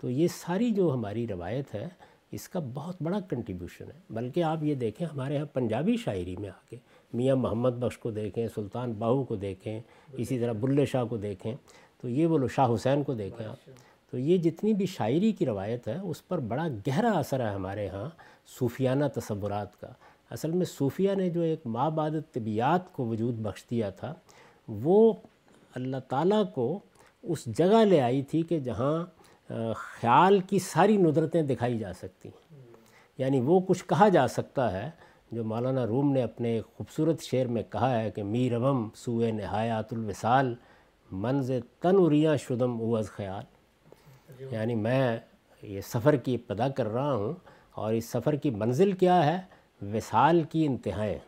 تو یہ ساری جو ہماری روایت ہے، اس کا بہت بڑا کنٹریبیوشن ہے۔ بلکہ آپ یہ دیکھیں، ہمارے ہاں پنجابی شاعری میں آ کے میاں محمد بخش کو دیکھیں، سلطان باہو کو دیکھیں، اسی طرح بلے شاہ کو دیکھیں۔ تو یہ بولو شاہ حسین کو دیکھیں آپ۔ تو یہ جتنی بھی شاعری کی روایت ہے، اس پر بڑا گہرا اثر ہے ہمارے ہاں صوفیانہ تصورات کا۔ اصل میں صوفیہ نے جو ایک ماں بعد طبیعت کو وجود بخش دیا تھا، وہ اللہ تعالیٰ کو اس جگہ لے آئی تھی کہ جہاں خیال کی ساری ندرتیں دکھائی جا سکتی ہیں۔ یعنی وہ کچھ کہا جا سکتا ہے جو مولانا روم نے اپنے خوبصورت شعر میں کہا ہے کہ میروم سوئے نہایات الوصال، منز تنوریاں شدم اوز خیال۔ یعنی میں یہ سفر کی ابتدا کر رہا ہوں اور اس سفر کی منزل کیا ہے؟ وصال کی انتہائیں۔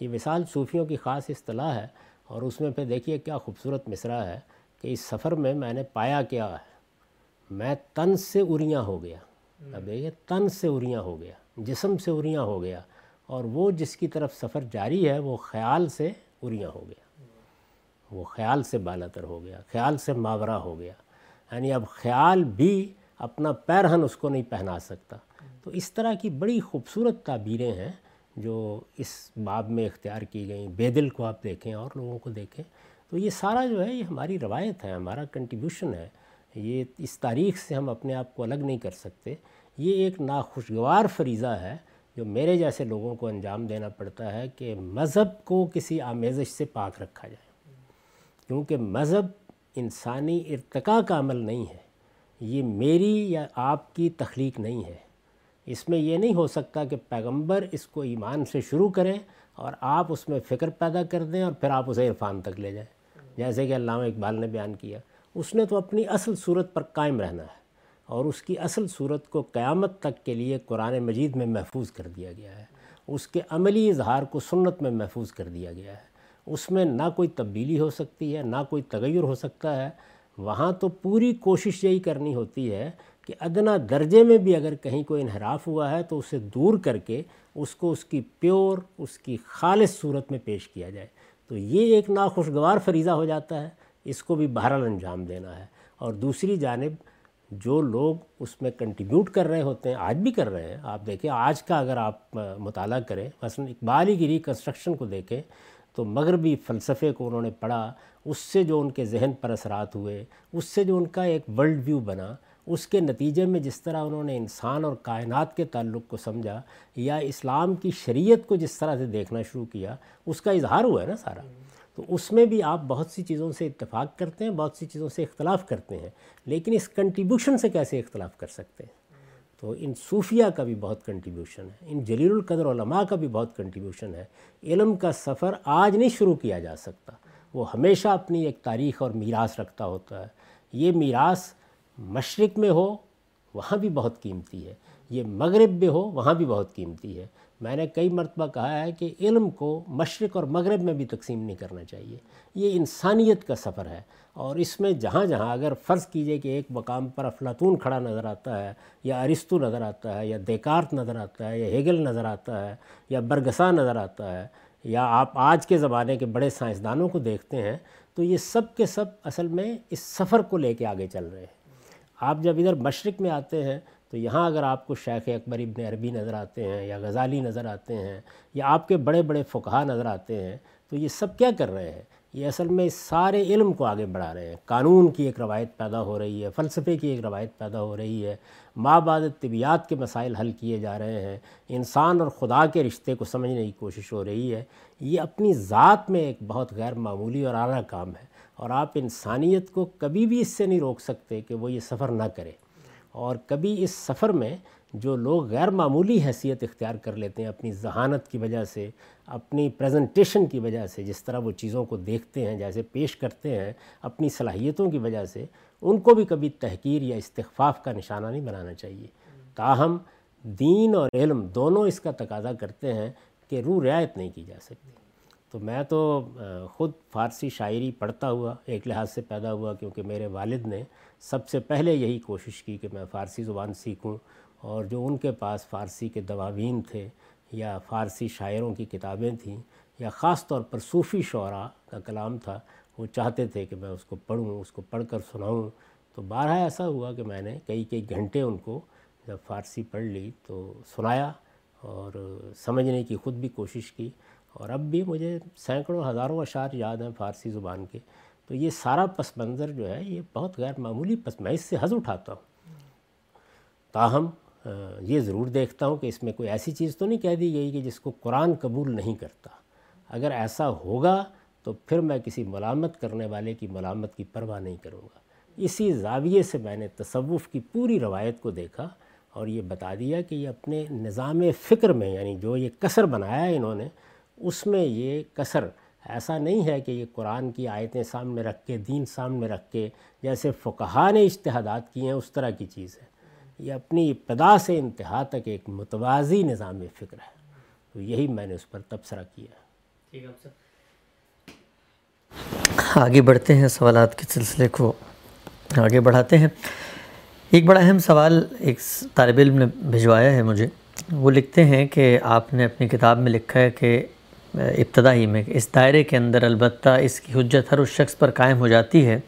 یہ وصال صوفیوں کی خاص اصطلاح ہے۔ اور اس میں پھر دیکھیے کیا خوبصورت مصرع ہے کہ اس سفر میں میں نے پایا کیا ہے۔ میں تن سے اریاں ہو گیا۔ اب دیکھیے تن سے اریاں ہو گیا جسم سے اریاں ہو گیا اور وہ جس کی طرف سفر جاری ہے وہ خیال سے اریاں ہو گیا۔ وہ خیال سے بالاتر ہو گیا خیال سے ماورہ ہو گیا۔ یعنی اب خیال بھی اپنا پیرہن اس کو نہیں پہنا سکتا۔ تو اس طرح کی بڑی خوبصورت تعبیریں ہیں۔ جو اس باب میں اختیار کی گئیں، بے دل کو آپ دیکھیں، اور لوگوں کو دیکھیں۔ تو یہ سارا جو ہے، یہ ہماری روایت ہے، ہمارا کنٹریبیوشن ہے۔ یہ اس تاریخ سے ہم اپنے آپ کو الگ نہیں کر سکتے۔ یہ ایک ناخوشگوار فریضہ ہے جو میرے جیسے لوگوں کو انجام دینا پڑتا ہے کہ مذہب کو کسی آمیزش سے پاک رکھا جائے۔ کیونکہ مذہب انسانی ارتقاء کا عمل نہیں ہے۔ یہ میری یا آپ کی تخلیق نہیں ہے۔ اس میں یہ نہیں ہو سکتا کہ پیغمبر اس کو ایمان سے شروع کریں اور آپ اس میں فکر پیدا کر دیں اور پھر آپ اسے عرفان تک لے جائیں۔ جیسے کہ علامہ اقبال نے بیان کیا، اس نے تو اپنی اصل صورت پر قائم رہنا ہے اور اس کی اصل صورت کو قیامت تک کے لیے قرآن مجید میں محفوظ کر دیا گیا ہے۔ اس کے عملی اظہار کو سنت میں محفوظ کر دیا گیا ہے۔ اس میں نہ کوئی تبدیلی ہو سکتی ہے، نہ کوئی تغیر ہو سکتا ہے وہاں تو پوری کوشش یہی کرنی ہوتی ہے کہ ادنا درجے میں بھی اگر کہیں کوئی انحراف ہوا ہے تو اسے دور کر کے اس کو اس کی پیور، اس کی خالص صورت میں پیش کیا جائے۔ تو یہ ایک ناخوشگوار فریضہ ہو جاتا ہے، اس کو بھی بہرحال انجام دینا ہے۔ اور دوسری جانب، جو لوگ اس میں کنٹریبیوٹ کر رہے ہوتے ہیں، آج بھی کر رہے ہیں۔ آپ دیکھیں، آج کا اگر آپ مطالعہ کریں، مثلا اقبالی کی ریکنسٹرکشن کو دیکھیں تو مغربی فلسفے کو انہوں نے پڑھا، اس سے جو ان کے ذہن پر اثرات ہوئے، اس سے جو ان کا ایک ورلڈ ویو بنا، اس کے نتیجے میں جس طرح انہوں نے انسان اور کائنات کے تعلق کو سمجھا یا اسلام کی شریعت کو جس طرح سے دیکھنا شروع کیا، اس کا اظہار ہوا ہے نا سارا۔ تو اس میں بھی آپ بہت سی چیزوں سے اتفاق کرتے ہیں، بہت سی چیزوں سے اختلاف کرتے ہیں، لیکن اس کنٹریبیوشن سے کیسے اختلاف کر سکتے ہیں؟ تو ان صوفیہ کا بھی بہت کنٹریبیوشن ہے، ان جلیل القدر علماء کا بھی بہت کنٹریبیوشن ہے۔ علم کا سفر آج نہیں شروع کیا جا سکتا، وہ ہمیشہ اپنی ایک تاریخ اور میراث رکھتا ہوتا ہے۔ یہ میراث مشرق میں ہو، وہاں بھی بہت قیمتی ہے۔ یہ مغرب میں ہو، وہاں بھی بہت قیمتی ہے۔ میں نے کئی مرتبہ کہا ہے کہ علم کو مشرق اور مغرب میں بھی تقسیم نہیں کرنا چاہیے۔ یہ انسانیت کا سفر ہے۔ اور اس میں جہاں جہاں اگر فرض کیجیے کہ ایک مقام پر افلاطون کھڑا نظر آتا ہے، یا ارستو نظر آتا ہے، یا دیکارت نظر آتا ہے، یا ہیگل نظر آتا ہے، یا برگسا نظر آتا ہے، یا آپ آج کے زمانے کے بڑے سائنسدانوں کو دیکھتے ہیں، تو یہ سب کے سب اصل میں اس سفر کو لے کے آگے چل رہے ہیں۔ آپ جب ادھر مشرق میں آتے ہیں، تو یہاں اگر آپ کو شیخ اکبر ابن عربی نظر آتے ہیں، یا غزالی نظر آتے ہیں، یا آپ کے بڑے بڑے فقہ نظر آتے ہیں، تو یہ سب کیا کر رہے ہیں؟ یہ اصل میں سارے علم کو آگے بڑھا رہے ہیں۔ قانون کی ایک روایت پیدا ہو رہی ہے، فلسفے کی ایک روایت پیدا ہو رہی ہے۔ ماں بعد طبیعت کے مسائل حل کیے جا رہے ہیں۔ انسان اور خدا کے رشتے کو سمجھنے کی کوشش ہو رہی ہے۔ یہ اپنی ذات میں ایک بہت غیر معمولی اور اعلیٰ کام ہے۔ اور آپ انسانیت کو کبھی بھی اس سے نہیں روک سکتے کہ وہ یہ سفر نہ کرے۔ اور کبھی اس سفر میں جو لوگ غیر معمولی حیثیت اختیار کر لیتے ہیں اپنی ذہانت کی وجہ سے اپنی پریزنٹیشن کی وجہ سے جس طرح وہ چیزوں کو دیکھتے ہیں، جیسے پیش کرتے ہیں، اپنی صلاحیتوں کی وجہ سے ان کو بھی کبھی تحقیر یا استخفاف کا نشانہ نہیں بنانا چاہیے۔ تاہم، دین اور علم دونوں اس کا تقاضا کرتے ہیں کہ روح رعایت نہیں کی جا سکتی۔ تو میں تو خود فارسی شاعری پڑھتا ہوا ایک لحاظ سے پیدا ہوا کیونکہ میرے والد نے سب سے پہلے یہی کوشش کی کہ میں فارسی زبان سیکھوں اور جو ان کے پاس فارسی کے دواوین تھے یا فارسی شاعروں کی کتابیں تھیں یا خاص طور پر صوفی شعراء کا کلام تھا، وہ چاہتے تھے کہ میں اس کو پڑھوں، اس کو پڑھ کر سناؤں۔ تو بارہ ایسا ہوا کہ میں نے کئی کئی گھنٹے ان کو جب فارسی پڑھ لی تو سنایا اور سمجھنے کی خود بھی کوشش کی۔ اور اب بھی مجھے سینکڑوں، ہزاروں اشعار یاد ہیں فارسی زبان کے۔ تو یہ سارا پس منظر جو ہے، یہ بہت غیر معمولی پس میں اس سے حض اٹھاتا ہوں۔ تاہم یہ ضرور دیکھتا ہوں کہ اس میں کوئی ایسی چیز تو نہیں کہہ دی گئی کہ جس کو قرآن قبول نہیں کرتا۔ اگر ایسا ہوگا تو پھر میں کسی ملامت کرنے والے کی ملامت کی پرواہ نہیں کروں گا۔ اسی زاویے سے میں نے تصوف کی پوری روایت کو دیکھا اور یہ بتا دیا کہ یہ اپنے نظام فکر میں یعنی جو یہ کثر بنایا ہے انہوں نے، اس میں یہ کثر ایسا نہیں ہے کہ یہ قرآن کی آیتیں سامنے رکھ کے، دین سامنے رکھ کے، جیسے فقہا نے اجتہادات کیے ہیں، اس طرح کی چیز ہے۔ یہ اپنی ابتدا سے انتہا تک ایک متوازی نظام فکر ہے۔ تو یہی میں نے اس پر تبصرہ کیا ٹھیک ہے آگے بڑھتے ہیں سوالات کے سلسلے کو۔ آگے بڑھاتے ہیں۔ ایک بڑا اہم سوال ایک طالب علم نے بھجوایا ہے مجھے۔ وہ لکھتے ہیں کہ آپ نے اپنی کتاب میں لکھا ہے کہ ابتدا ہی میں اس دائرے کے اندر البتہ اس کی حجت ہر اس شخص پر قائم ہو جاتی ہے۔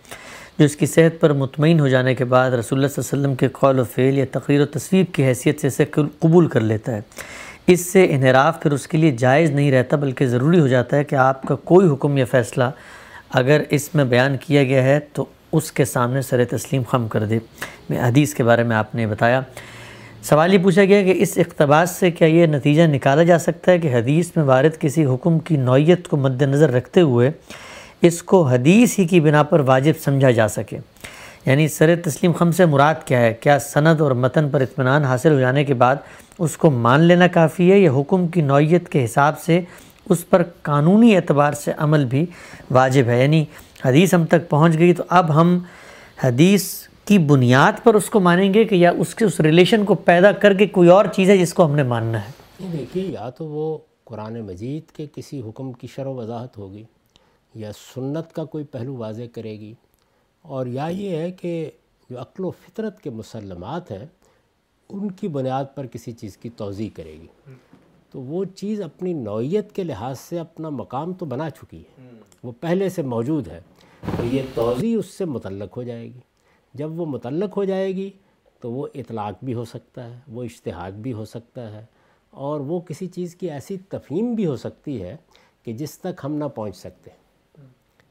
جو اس کی صحت پر مطمئن ہو جانے کے بعد رسول اللہ صلی اللہ علیہ وسلم کے قول و فعل یا تقریر و تصویب کی حیثیت سے اسے قبول کر لیتا ہے۔ اس سے انحراف پھر اس کے لیے جائز نہیں رہتا، بلکہ ضروری ہو جاتا ہے کہ آپ کا کوئی حکم یا فیصلہ اگر اس میں بیان کیا گیا ہے تو اس کے سامنے سر تسلیم خم کر دے۔ میں حدیث کے بارے میں آپ نے بتایا۔ سوال یہ پوچھا گیا کہ اس اقتباس سے کیا یہ نتیجہ نکالا جا سکتا ہے کہ حدیث میں وارد کسی حکم کی نوعیت کو مد نظر رکھتے ہوئے اس کو حدیث ہی کی بنا پر واجب سمجھا جا سکے۔ یعنی سر تسلیم خم سے مراد کیا ہے؟ کیا سند اور متن پر اطمینان حاصل ہو جانے کے بعد اس کو مان لینا کافی ہے یا حکم کی نوعیت کے حساب سے اس پر قانونی اعتبار سے عمل بھی واجب ہے؟ یعنی حدیث ہم تک پہنچ گئی تو اب ہم حدیث کی بنیاد پر اس کو مانیں گے کہ یا اس کے اس ریلیشن کو پیدا کر کے کوئی اور چیز ہے جس کو ہم نے ماننا ہے؟ دیکھیے، یا تو وہ قرآن مجید کے کسی حکم کی شرح و وضاحت ہوگی۔ یا سنت کا کوئی پہلو واضح کرے گی اور یا یہ ہے کہ جو عقل و فطرت کے مسلمات ہیں، ان کی بنیاد پر کسی چیز کی توضیع کرے گی۔ تو وہ چیز اپنی نوعیت کے لحاظ سے اپنا مقام تو بنا چکی ہے۔ وہ پہلے سے موجود ہے۔ تو یہ توضیع اس سے متعلق ہو جائے گی۔ جب وہ متعلق ہو جائے گی تو وہ اطلاق بھی ہو سکتا ہے، وہ اشتہاد بھی ہو سکتا ہے اور وہ کسی چیز کی ایسی تفہیم بھی ہو سکتی ہے کہ جس تک ہم نہ پہنچ سکتے۔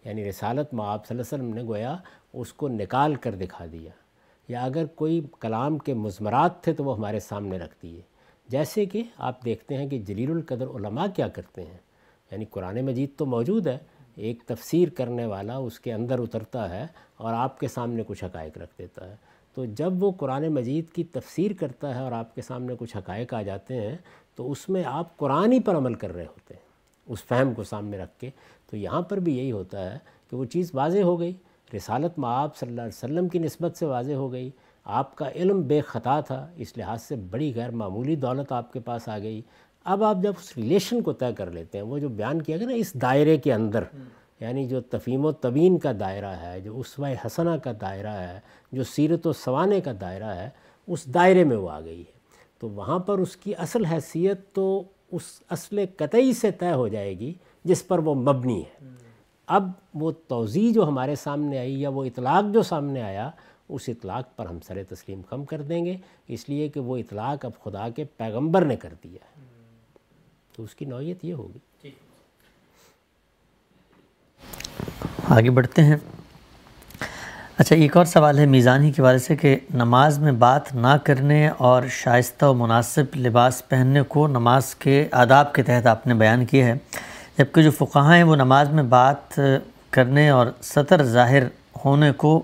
یعنی رسالت میں آپ صلی اللہ علیہ وسلم نے گویا اس کو نکال کر دکھا دیا۔ یا اگر کوئی کلام کے مضمرات تھے تو وہ ہمارے سامنے رکھ دیے۔ جیسے کہ آپ دیکھتے ہیں کہ جلیل القدر علماء کیا کرتے ہیں۔ یعنی قرآن مجید تو موجود ہے، ایک تفسیر کرنے والا اس کے اندر اترتا ہے اور آپ کے سامنے کچھ حقائق رکھ دیتا ہے۔ تو جب وہ قرآن مجید کی تفسیر کرتا ہے اور آپ کے سامنے کچھ حقائق آ جاتے ہیں تو اس میں آپ قرآن ہی پر عمل کر رہے ہوتے ہیں۔ اس فہم کو سامنے رکھ کے تو یہاں پر بھی یہی ہوتا ہے کہ وہ چیز واضح ہو گئی رسالت میں آپ صلی اللہ علیہ وسلم کی نسبت سے واضح ہو گئی آپ کا علم بے خطا تھا اس لحاظ سے بڑی غیر معمولی دولت آپ کے پاس آ گئی۔ اب آپ جب اس ریلیشن کو طے کر لیتے ہیں وہ جو بیان کیا گیا نا اس دائرے کے اندر یعنی جو تفیم و طبین کا دائرہ ہے جو اسوہ حسنہ کا دائرہ ہے جو سیرت و سوانے کا دائرہ ہے اس دائرے میں وہ آ گئی ہے۔ تو وہاں پر اس کی اصل حیثیت تو اس اصل قطعی سے طے ہو جائے گی جس پر وہ مبنی ہے۔ اب وہ توضیع جو ہمارے سامنے آئی یا وہ اطلاق جو سامنے آیا، اس اطلاق پر ہم سر تسلیم کم کر دیں گے۔ اس لیے کہ وہ اطلاق اب خدا کے پیغمبر نے کر دیا ہے۔ تو اس کی نوعیت یہ ہوگی۔ آگے بڑھتے ہیں۔ اچھا ایک اور سوال ہے میزانی کے والے سے کہ نماز میں بات نہ کرنے اور شائستہ و مناسب لباس پہننے کو نماز کے آداب کے تحت آپ نے بیان کیا ہے جبکہ جو فقہ ہیں وہ نماز میں بات کرنے اور سطر ظاہر ہونے کو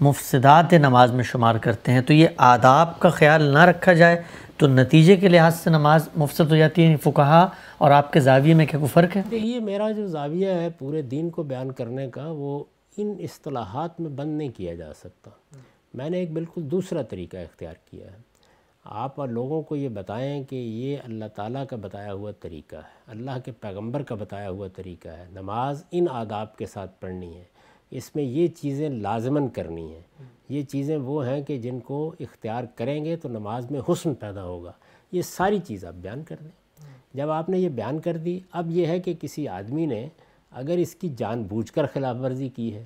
مفسدات نماز میں شمار کرتے ہیں، تو یہ آداب کا خیال نہ رکھا جائے تو نتیجے کے لحاظ سے نماز مفسد ہو جاتی ہے یعنی فقہا اور آپ کے زاویے میں کیا کوئی فرق ہے؟ یہ میرا جو زاویہ ہے پورے دین کو بیان کرنے کا، وہ ان اصطلاحات میں بند نہیں کیا جا سکتا۔ میں نے ایک بالکل دوسرا طریقہ اختیار کیا ہے۔ آپ اور لوگوں کو یہ بتائیں کہ یہ اللہ تعالیٰ کا بتایا ہوا طریقہ ہے، اللہ کے پیغمبر کا بتایا ہوا طریقہ ہے۔ نماز ان آداب کے ساتھ پڑھنی ہے، اس میں یہ چیزیں لازماً کرنی ہیں۔ یہ چیزیں وہ ہیں کہ جن کو اختیار کریں گے تو نماز میں حسن پیدا ہوگا۔ یہ ساری چیز آپ بیان کر دیں۔ جب آپ نے یہ بیان کر دی، اب یہ ہے کہ کسی آدمی نے اگر اس کی جان بوجھ کر خلاف ورزی کی ہے،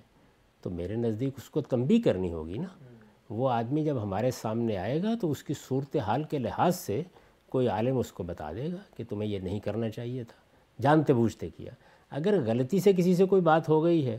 تو میرے نزدیک اس کو تنبیہ کرنی ہوگی نا۔ وہ آدمی جب ہمارے سامنے آئے گا تو اس کی صورتحال کے لحاظ سے کوئی عالم اس کو بتا دے گا کہ تمہیں یہ نہیں کرنا چاہیے تھا۔ جانتے بوجھتے کیا۔ اگر غلطی سے کسی سے کوئی بات ہو گئی ہے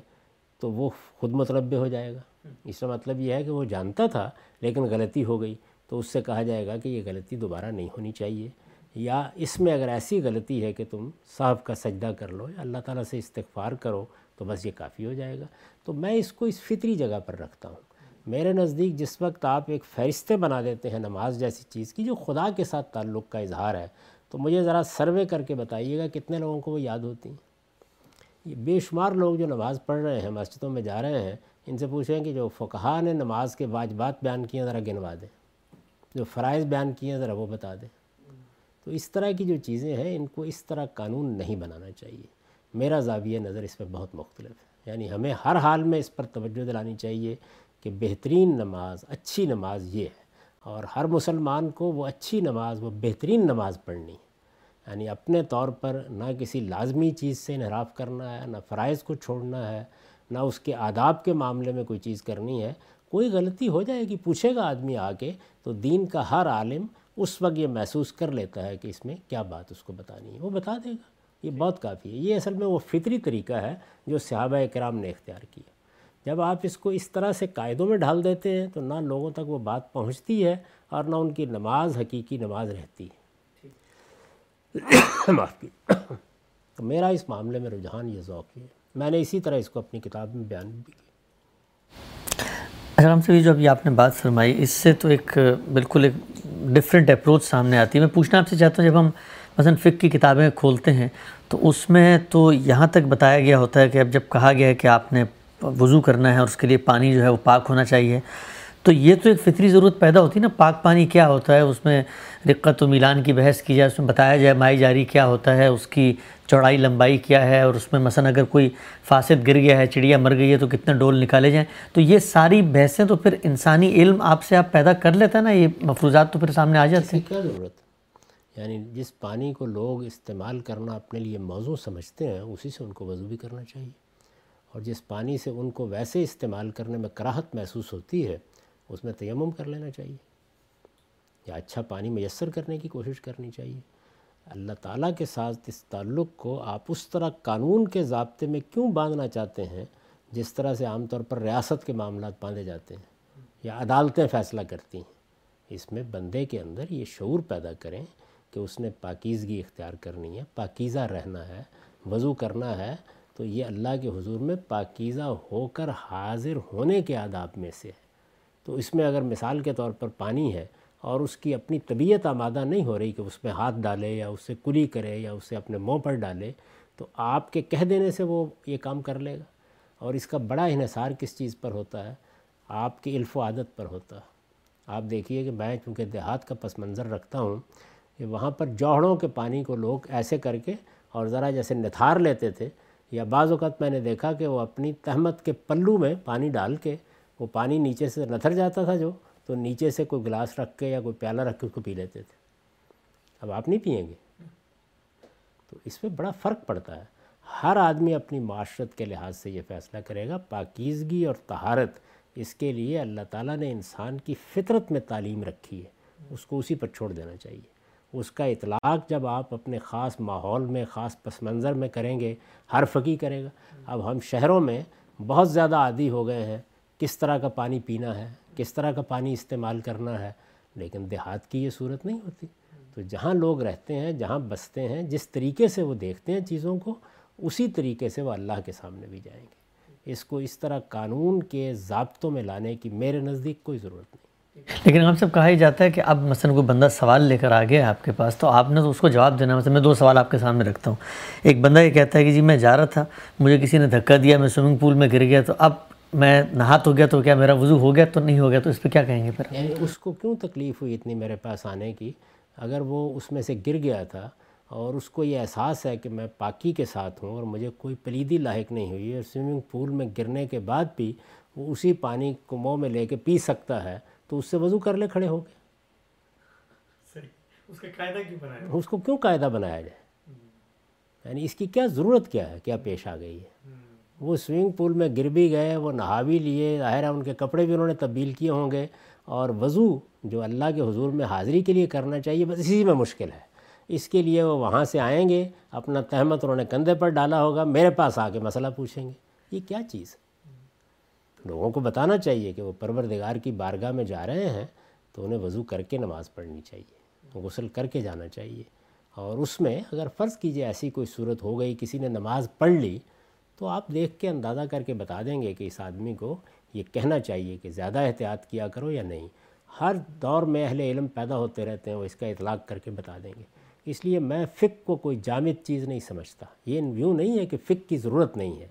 تو وہ خود متربع ہو جائے گا۔ اس کا مطلب یہ ہے کہ وہ جانتا تھا لیکن غلطی ہو گئی تو اس سے کہا جائے گا کہ یہ غلطی دوبارہ نہیں ہونی چاہیے۔ یا اس میں اگر ایسی غلطی ہے کہ تم صاحب کا سجدہ کر لو یا اللہ تعالیٰ سے استغفار کرو تو بس یہ کافی ہو جائے گا۔ تو میں اس کو اس فطری جگہ پر رکھتا ہوں۔ میرے نزدیک جس وقت آپ ایک فہرستے بنا دیتے ہیں نماز جیسی چیز کی جو خدا کے ساتھ تعلق کا اظہار ہے، تو مجھے ذرا سروے کر کے بتائیے گا کتنے لوگوں کو وہ یاد ہوتی ہیں۔ یہ بے شمار لوگ جو نماز پڑھ رہے ہیں، مسجدوں میں جا رہے ہیں، ان سے پوچھیں کہ جو فقہا نے نماز کے واجبات بیان کیے ذرا گنوا دیں۔ جو فرائض بیان کیے ہیں، ذرا وہ بتا دیں۔ تو اس طرح کی جو چیزیں ہیں، ان کو اس طرح قانون نہیں بنانا چاہیے۔ میرا زاویہ نظر اس میں بہت مختلف ہے۔ یعنی ہمیں ہر حال میں اس پر توجہ دلانی چاہیے۔ کہ بہترین نماز، اچھی نماز یہ ہے اور ہر مسلمان کو وہ اچھی نماز، وہ بہترین نماز پڑھنی ہے۔ یعنی اپنے طور پر نہ کسی لازمی چیز سے انحراف کرنا ہے، نہ فرائض کو چھوڑنا ہے، نہ اس کے آداب کے معاملے میں کوئی چیز کرنی ہے۔ کوئی غلطی ہو جائے گی، پوچھے گا آدمی آ کے تو دین کا ہر عالم اس وقت یہ محسوس کر لیتا ہے کہ اس میں کیا بات اس کو بتانی ہے۔ وہ بتا دے گا۔ یہ بہت کافی ہے۔ یہ اصل میں وہ فطری طریقہ ہے جو صحابہ کرام نے اختیار کیا۔ جب آپ اس کو اس طرح سے قاعدوں میں ڈھال دیتے ہیں تو نہ لوگوں تک وہ بات پہنچتی ہے اور نہ ان کی نماز، حقیقی نماز رہتی ہے۔ معاف کی تو میرا اس معاملے میں رجحان یہ ذوق ہے۔ میں نے اسی طرح اس کو اپنی کتاب میں بیان بھی کیا اچھا سے جو ابھی آپ نے بات فرمائی، اس سے تو ایک بالکل ایک ڈفرینٹ اپروچ سامنے آتی ہے۔ میں پوچھنا آپ سے چاہتا ہوں، جب ہم مثلا فک کی کتابیں کھولتے ہیں تو اس میں تو یہاں تک بتایا گیا ہوتا ہے کہ اب جب کہا گیا ہے کہ آپ نے وضو کرنا ہے اور اس کے لیے پانی جو ہے وہ پاک ہونا چاہیے۔ تو یہ تو ایک فطری ضرورت پیدا ہوتی ہے نا پاک پانی کیا ہوتا ہے؟ اس میں رقت و میلان کی بحث کی جائے اس میں بتایا جائے مائی جاری کیا ہوتا ہے اس کی چوڑائی لمبائی کیا ہے اور اس میں مثلا اگر کوئی فاسد گر گیا ہے چڑیا مر گئی ہے تو کتنے ڈول نکالے جائیں۔ تو یہ ساری بحثیں تو پھر انسانی علم آپ سے آپ پیدا کر لیتا ہے نا یہ مفروضات تو پھر سامنے آ جاتے ہیں۔ کیا ضرورت۔ یعنی جس پانی کو لوگ استعمال کرنا اپنے لیے موضوع سمجھتے ہیں اسی سے ان کو وضو بھی کرنا چاہیے۔ اور جس پانی سے ان کو ویسے استعمال کرنے میں کراہت محسوس ہوتی ہے، اس میں تیمم کر لینا چاہیے۔ یا اچھا پانی میسر کرنے کی کوشش کرنی چاہیے۔ اللہ تعالیٰ کے ساتھ اس تعلق کو آپ اس طرح قانون کے ضابطے میں کیوں باندھنا چاہتے ہیں، جس طرح سے عام طور پر ریاست کے معاملات باندھے جاتے ہیں یا عدالتیں فیصلہ کرتی ہیں۔ اس میں بندے کے اندر یہ شعور پیدا کریں کہ اس نے پاکیزگی اختیار کرنی ہے، پاکیزہ رہنا ہے، وضو کرنا ہے تو یہ اللہ کے حضور میں پاکیزہ ہو کر حاضر ہونے کے آداب میں سے ہے۔ تو اس میں اگر مثال کے طور پر پانی ہے اور اس کی اپنی طبیعت آمادہ نہیں ہو رہی کہ اس میں ہاتھ ڈالے یا اس سے کلی کرے یا اسے اپنے منہ پر ڈالے، تو آپ کے کہہ دینے سے وہ یہ کام کر لے گا۔ اور اس کا بڑا انحصار کس چیز پر ہوتا ہے؟ آپ کی الف و عادت پر ہوتا ہے۔ آپ دیکھیے کہ میں چونکہ دیہات کا پس منظر رکھتا ہوں کہ وہاں پر جوہڑوں کے پانی کو لوگ ایسے کر کے اور ذرا جیسے نتھار لیتے تھے یا بعض اوقات میں نے دیکھا کہ وہ اپنی تہمت کے پلو میں پانی ڈال کے وہ پانی نیچے سے نتھر جاتا تھا جو، تو نیچے سے کوئی گلاس رکھ کے یا کوئی پیالہ رکھ کے اس کو پی لیتے تھے۔ اب آپ نہیں پئیں گے۔ تو اس میں بڑا فرق پڑتا ہے۔ ہر آدمی اپنی معاشرت کے لحاظ سے یہ فیصلہ کرے گا، پاکیزگی اور طہارت اس کے لیے اللہ تعالیٰ نے انسان کی فطرت میں تعلیم رکھی ہے۔ اس کو اسی پر چھوڑ دینا چاہیے۔ اس کا اطلاق جب آپ اپنے خاص ماحول میں، خاص پس منظر میں کریں گے، ہر فقی کرے گا۔ اب ہم شہروں میں بہت زیادہ عادی ہو گئے ہیں کس طرح کا پانی پینا ہے، کس طرح کا پانی استعمال کرنا ہے، لیکن دیہات کی یہ صورت نہیں ہوتی۔ تو جہاں لوگ رہتے ہیں، جہاں بستے ہیں، جس طریقے سے وہ دیکھتے ہیں چیزوں کو، اسی طریقے سے وہ اللہ کے سامنے بھی جائیں گے۔ اس کو اس طرح قانون کے ضابطوں میں لانے کی میرے نزدیک کوئی ضرورت نہیں۔ لیکن ہم سب کہا ہی جاتا ہے کہ اب مثلا کوئی بندہ سوال لے کر آ گیا آپ کے پاس، تو آپ نے تو اس کو جواب دینا مثلا میں دو سوال آپ کے سامنے رکھتا ہوں۔ ایک بندہ یہ کہتا ہے کہ جی میں جا رہا تھا، مجھے کسی نے دھکا دیا، میں سوئمنگ پول میں گر گیا، تو اب میں نہا تو گیا تو کیا میرا وضو ہو گیا؟ تو نہیں ہو گیا، تو اس پہ کیا کہیں گے پھر؟ یعنی اس کو کیوں تکلیف ہوئی اتنی میرے پاس آنے کی؟ اگر وہ اس میں سے گر گیا تھا اور اس کو یہ احساس ہے کہ میں پاکی کے ساتھ ہوں اور مجھے کوئی پلیدی لاحق نہیں ہوئی اور سوئمنگ پول میں گرنے کے بعد بھی وہ اسی پانی کو منہ میں لے کے پی سکتا ہے تو اس سے وضو کر لے کھڑے ہو گئے اس کو کیوں قاعدہ بنایا جائے؟ یعنی اس کی کیا ضرورت کیا ہے؟ کیا پیش آ گئی ہے؟ وہ سوئنگ پول میں گر بھی گئے وہ نہا بھی لیے ظاہر ہے ان کے کپڑے بھی انہوں نے تبدیل کیے ہوں گے۔ اور وضو جو اللہ کے حضور میں حاضری کے لیے کرنا چاہیے بس اسی میں مشکل ہے۔ اس کے لیے وہ وہاں سے آئیں گے اپنا تہمت انہوں نے کندھے پر ڈالا ہوگا میرے پاس آ کے مسئلہ پوچھیں گے۔ یہ کیا چیز لوگوں کو بتانا چاہیے کہ وہ پروردگار کی بارگاہ میں جا رہے ہیں تو انہیں وضو کر کے نماز پڑھنی چاہیے، غسل کر کے جانا چاہیے۔ اور اس میں اگر فرض کیجیے ایسی کوئی صورت ہو گئی، کسی نے نماز پڑھ لی، تو آپ دیکھ کے اندازہ کر کے بتا دیں گے کہ اس آدمی کو یہ کہنا چاہیے کہ زیادہ احتیاط کیا کرو یا نہیں۔ ہر دور میں اہل علم پیدا ہوتے رہتے ہیں، وہ اس کا اطلاق کر کے بتا دیں گے۔ اس لیے میں فک کو کوئی جامد چیز نہیں سمجھتا۔ یہ یوں نہیں ہے کہ فک کی ضرورت نہیں ہے۔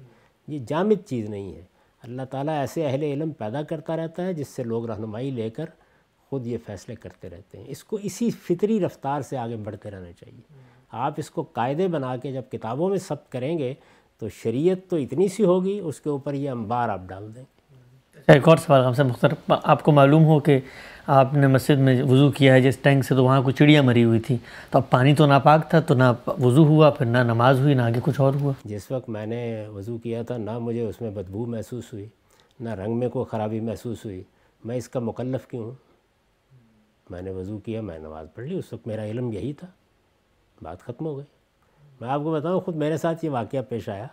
یہ جامد چیز نہیں ہے۔ اللہ تعالیٰ ایسے اہل علم پیدا کرتا رہتا ہے جس سے لوگ رہنمائی لے کر خود یہ فیصلے کرتے رہتے ہیں۔ اس کو اسی فطری رفتار سے آگے بڑھتے رہنا چاہیے۔ آپ اس کو قاعدے بنا کے جب کتابوں میں ثبت کریں گے تو شریعت تو اتنی سی ہوگی، اس کے اوپر یہ انبار آپ ڈال دیں اچھا، ایک اور سوال ہم سے مختلف آپ کو معلوم ہو کہ آپ نے مسجد میں وضو کیا ہے، جس ٹینک سے تو وہاں کوئی چڑیا مری ہوئی تھی تو اب پانی تو ناپاک تھا، تو نہ وضو ہوا، پھر نہ نماز ہوئی، نہ آگے کچھ اور ہوا۔ جس وقت میں نے وضو کیا تھا، نہ مجھے اس میں بدبو محسوس ہوئی، نہ رنگ میں کوئی خرابی محسوس ہوئی۔ میں اس کا مکلف کیوں ہوں؟ میں نے وضو کیا، میں نماز پڑھ لی، اس وقت میرا علم یہی تھا۔ بات ختم ہو گئی۔ میں آپ کو بتاؤں، خود میرے ساتھ یہ واقعہ پیش آیا۔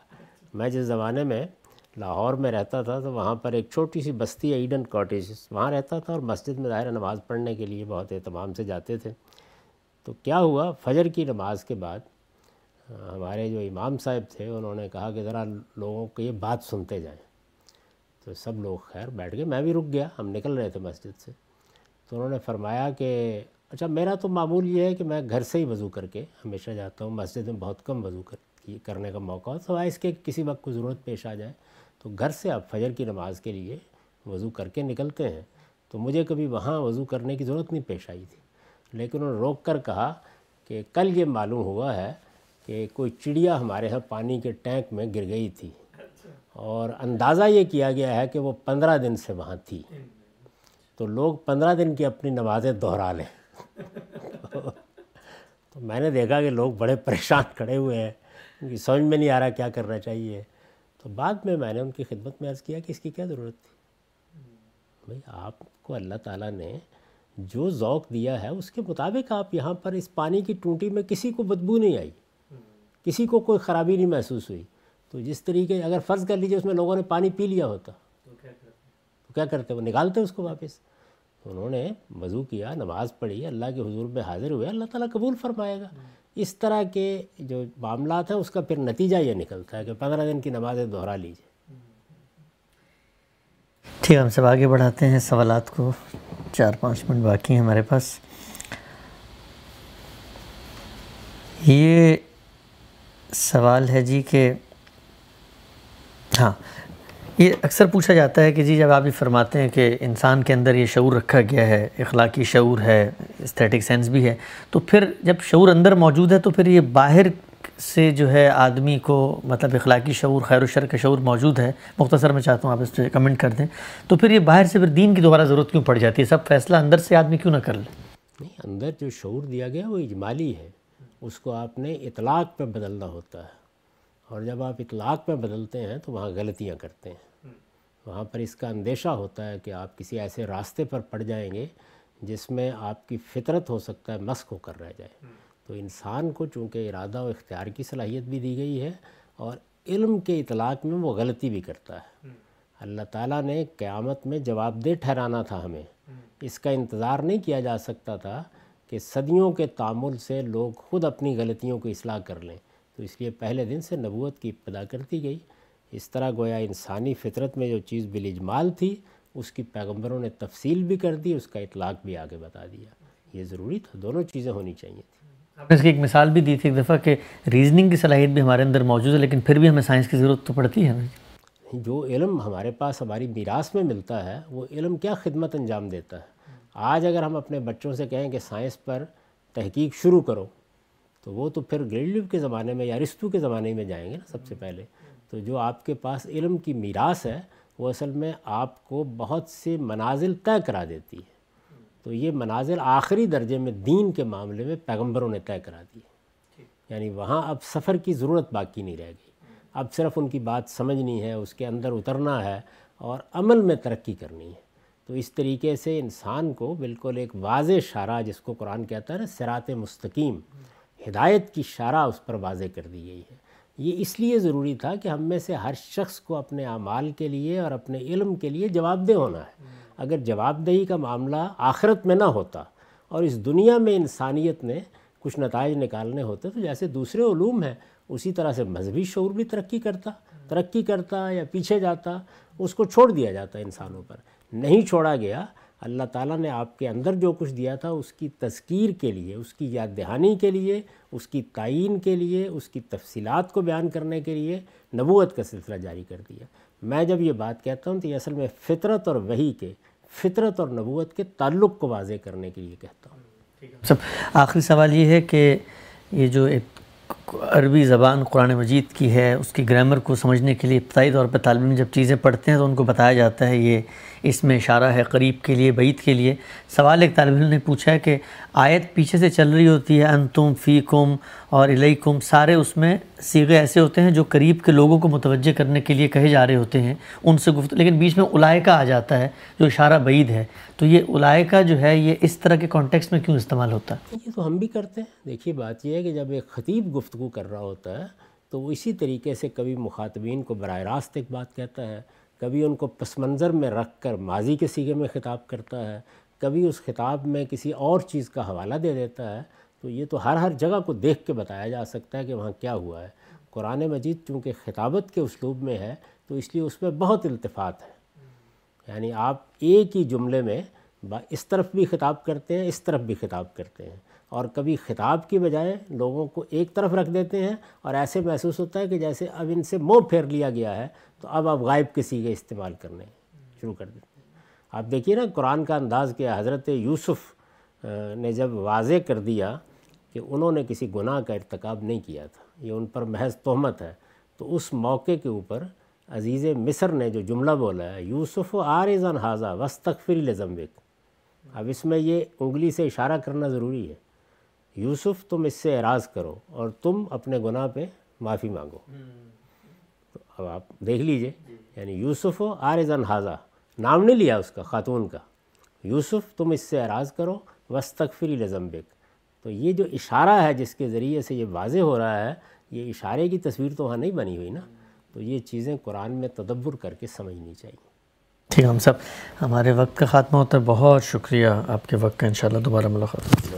میں جس زمانے میں لاہور میں رہتا تھا، تو وہاں پر ایک چھوٹی سی بستی ہے، ایڈن کاٹیج، وہاں رہتا تھا اور مسجد میں ظاہر نماز پڑھنے کے لیے بہت اہتمام سے جاتے تھے۔ تو کیا ہوا؟ فجر کی نماز کے بعد ہمارے جو امام صاحب تھے، انہوں نے کہا کہ ذرا لوگوں کو یہ بات سنتے جائیں۔ تو سب لوگ خیر بیٹھ گئے، میں بھی رک گیا، ہم نکل رہے تھے مسجد سے۔ تو انہوں نے فرمایا کہ اچھا میرا تو معمول یہ ہے کہ میں گھر سے ہی وضو کر کے ہمیشہ جاتا ہوں، مسجد میں بہت کم وضو کر کرنے کا موقع ہو سوائے اس کے کسی وقت کو ضرورت پیش آ جائے۔ تو گھر سے آپ فجر کی نماز کے لیے وضو کر کے نکلتے ہیں تو مجھے کبھی وہاں وضو کرنے کی ضرورت نہیں پیش آئی تھی۔ لیکن انہوں نے روک کر کہا کہ کل یہ معلوم ہوا ہے کہ کوئی چڑیا ہمارے ہاں پانی کے ٹینک میں گر گئی تھی۔ اور اندازہ یہ کیا گیا ہے کہ وہ پندرہ دن سے وہاں تھی۔ تو لوگ پندرہ دن کی اپنی نمازیں دہرا لیں۔ تو میں نے دیکھا کہ لوگ بڑے پریشان کھڑے ہوئے ہیں۔ کیونکہ سمجھ میں نہیں آ رہا کیا کرنا چاہیے۔ تو بعد میں میں نے ان کی خدمت میں عرض کیا کہ اس کی کیا ضرورت تھی؟ بھائی آپ کو اللہ تعالیٰ نے جو ذوق دیا ہے اس کے مطابق آپ یہاں پر اس پانی کی ٹونٹی میں کسی کو بدبو نہیں آئی کسی کو کوئی خرابی نہیں محسوس ہوئی۔ تو جس طریقے اگر فرض کر لیجیے اس میں لوگوں نے پانی پی لیا ہوتا۔ تو کیا کرتے؟ وہ نکالتے اس کو واپس۔ انہوں نے وضو کیا نماز پڑھی اللہ کے حضور میں حاضر ہوئے اللہ تعالیٰ قبول فرمائے گا۔ اس طرح کے جو معاملات ہیں، اس کا پھر نتیجہ یہ نکلتا ہے کہ پندرہ دن کی نمازیں دہرا لیجیے ٹھیک ہم سب آگے بڑھاتے ہیں۔ سوالات کو چار پانچ منٹ باقی ہیں ہمارے پاس۔ یہ سوال ہے جی کہ ہاں یہ اکثر پوچھا جاتا ہے کہ جی جب آپ یہ فرماتے ہیں کہ انسان کے اندر یہ شعور رکھا گیا ہے، اخلاقی شعور ہے استھیٹک سینس بھی ہے، تو پھر جب شعور اندر موجود ہے تو پھر یہ باہر سے جو ہے آدمی کو مطلب اخلاقی شعور، خیر و شر کا شعور موجود ہے۔ مختصر میں چاہتا ہوں آپ اس پہ کمنٹ کر دیں۔ تو پھر یہ باہر سے پھر دین کی دوبارہ ضرورت کیوں پڑ جاتی ہے؟ سب فیصلہ اندر سے آدمی کیوں نہ کر لے؟ نہیں، اندر جو شعور دیا گیا وہ اجمالی ہے۔ اس کو آپ نے اطلاق پہ بدلنا ہوتا ہے۔ اور جب آپ اطلاق میں بدلتے ہیں تو وہاں غلطیاں کرتے ہیں۔ وہاں پر اس کا اندیشہ ہوتا ہے کہ آپ کسی ایسے راستے پر پڑ جائیں گے جس میں آپ کی فطرت ہو سکتا ہے مسک ہو کر رہ جائے۔ تو انسان کو چونکہ ارادہ و اختیار کی صلاحیت بھی دی گئی ہے اور علم کے اطلاق میں وہ غلطی بھی کرتا ہے۔ اللہ تعالیٰ نے قیامت میں جواب دہ ٹھہرانا تھا ہمیں۔ اس کا انتظار نہیں کیا جا سکتا تھا کہ صدیوں کے تعمل سے لوگ خود اپنی غلطیوں کو اصلاح کر لیں۔ تو اس لیے پہلے دن سے نبوت کی ابتدا کرتی گئی۔ اس طرح گویا انسانی فطرت میں جو چیز بالاجمال تھی اس کی پیغمبروں نے تفصیل بھی کر دی اس کا اطلاق بھی آگے بتا دیا۔ یہ ضروری تھا دونوں چیزیں ہونی چاہیے تھیں۔ آپ نے اس کی ایک مثال بھی دی تھی ایک دفعہ کہ ریزننگ کی صلاحیت بھی ہمارے اندر موجود ہے لیکن پھر بھی ہمیں سائنس کی ضرورت تو پڑتی ہے۔ جو علم ہمارے پاس ہماری میراث میں ملتا ہے وہ علم کیا خدمت انجام دیتا ہے؟ آج اگر ہم اپنے بچوں سے کہیں کہ سائنس پر تحقیق شروع کرو تو وہ تو پھر گریلیو کے زمانے میں یا رستو کے زمانے میں جائیں گے نا سب سے پہلے۔ تو جو آپ کے پاس علم کی میراث ہے وہ اصل میں آپ کو بہت سے منازل طے کرا دیتی ہے۔ تو یہ منازل آخری درجے میں دین کے معاملے میں پیغمبروں نے طے کرا دی یعنی وہاں اب سفر کی ضرورت باقی نہیں رہ گئی۔ اب صرف ان کی بات سمجھنی ہے اس کے اندر اترنا ہے اور عمل میں ترقی کرنی ہے۔ تو اس طریقے سے انسان کو بالکل ایک واضح شارہ جس کو قرآن کہتا ہے نا سرات مستقیم ہدایت کی شارہ اس پر واضح کر دی گئی ہے۔ یہ اس لیے ضروری تھا کہ ہم میں سے ہر شخص کو اپنے اعمال کے لیے اور اپنے علم کے لیے جواب دہ ہونا ہے۔ اگر جواب دہی کا معاملہ آخرت میں نہ ہوتا اور اس دنیا میں انسانیت نے کچھ نتائج نکالنے ہوتے تو جیسے دوسرے علوم ہیں، اسی طرح سے مذہبی شعور بھی ترقی کرتا ترقی کرتا یا پیچھے جاتا، اس کو چھوڑ دیا جاتا انسانوں پر۔ نہیں چھوڑا گیا اللہ تعالیٰ نے آپ کے اندر جو کچھ دیا تھا، اس کی تذکیر کے لیے، اس کی یاد دہانی کے لیے، اس کی تعین کے لیے، اس کی تفصیلات کو بیان کرنے کے لیے نبوت کا سلسلہ جاری کر دیا۔ میں جب یہ بات کہتا ہوں تو یہ اصل میں فطرت اور وہی کے، فطرت اور نبوت کے تعلق کو واضح کرنے کے لیے کہتا ہوں۔ سب، آخری سوال یہ ہے کہ یہ جو ایک عربی زبان قرآن مجید کی ہے، اس کی گرامر کو سمجھنے کے لیے ابتدائی طور پہ طالب علم جب چیزیں پڑھتے ہیں تو ان کو بتایا جاتا ہے یہ اس میں اشارہ ہے قریب کے لیے، بعید کے لیے۔ سوال ایک طالب علم نے پوچھا ہے کہ آیت پیچھے سے چل رہی ہوتی ہے، انتم فی کم اور الیکم، سارے اس میں سیغے ایسے ہوتے ہیں جو قریب کے لوگوں کو متوجہ کرنے کے لیے کہے جا رہے ہوتے ہیں، ان سے گفت لیکن بیچ میں الائے آ جاتا ہے جو اشارہ بعید ہے۔ تو یہ الائے جو ہے، یہ اس طرح کے کانٹیکس میں کیوں استعمال ہوتا؟ ہے یہ تو ہم بھی کرتے ہیں۔ دیکھیے، بات یہ ہے کہ جب ایک خطیب گفتگو کر رہا ہوتا ہے، تو وہ اسی طریقے سے کبھی مخاطبین کو براہ راست ایک بات کہتا ہے، کبھی ان کو پس منظر میں رکھ کر ماضی کے سیگے میں خطاب کرتا ہے، کبھی اس خطاب میں کسی اور چیز کا حوالہ دے دیتا ہے۔ تو یہ تو ہر ہر جگہ کو دیکھ کے بتایا جا سکتا ہے کہ وہاں کیا ہوا ہے۔ قرآن مجید چونکہ خطابت کے اسلوب میں ہے، تو اس لیے اس میں بہت التفات ہے۔ یعنی آپ ایک ہی جملے میں اس طرف بھی خطاب کرتے ہیں، اس طرف بھی خطاب کرتے ہیں۔ اور کبھی خطاب کی بجائے لوگوں کو ایک طرف رکھ دیتے ہیں اور ایسے محسوس ہوتا ہے کہ جیسے اب ان سے منہ پھیر لیا گیا ہے، تو اب آپ غائب کسی کے استعمال کرنے شروع کر دیتے ہیں۔ آپ دیکھیے نا، قرآن کا انداز کیا حضرت یوسف نے جب واضح کر دیا کہ انہوں نے کسی گناہ کا ارتکاب نہیں کیا تھا، یہ ان پر محض تہمت ہے، تو اس موقع کے اوپر عزیز مصر نے جو جملہ بولا ہے، یوسف و آرزن حاضہ وسطفری لزمبک اب اس میں یہ انگلی سے اشارہ کرنا ضروری ہے۔ یوسف تم اس سے اعراض کرو اور تم اپنے گناہ پہ معافی مانگو۔ تو اب آپ دیکھ لیجیے یعنی یوسف و آرزن حاضہ نام نہیں لیا اس کا خاتون کا۔ یوسف تم اس سے اعراض کرو وسطفری لزمبک تو یہ جو اشارہ ہے جس کے ذریعے سے یہ واضح ہو رہا ہے یہ اشارے کی تصویر تو وہاں نہیں بنی ہوئی نا۔ تو یہ چیزیں قرآن میں تدبر کر کے سمجھنی چاہیے۔ ٹھیک ہم سب ہمارے وقت کا خاتمہ ہوتا ہے۔ بہت شکریہ آپ کے وقت کا انشاءاللہ دوبارہ ملاقات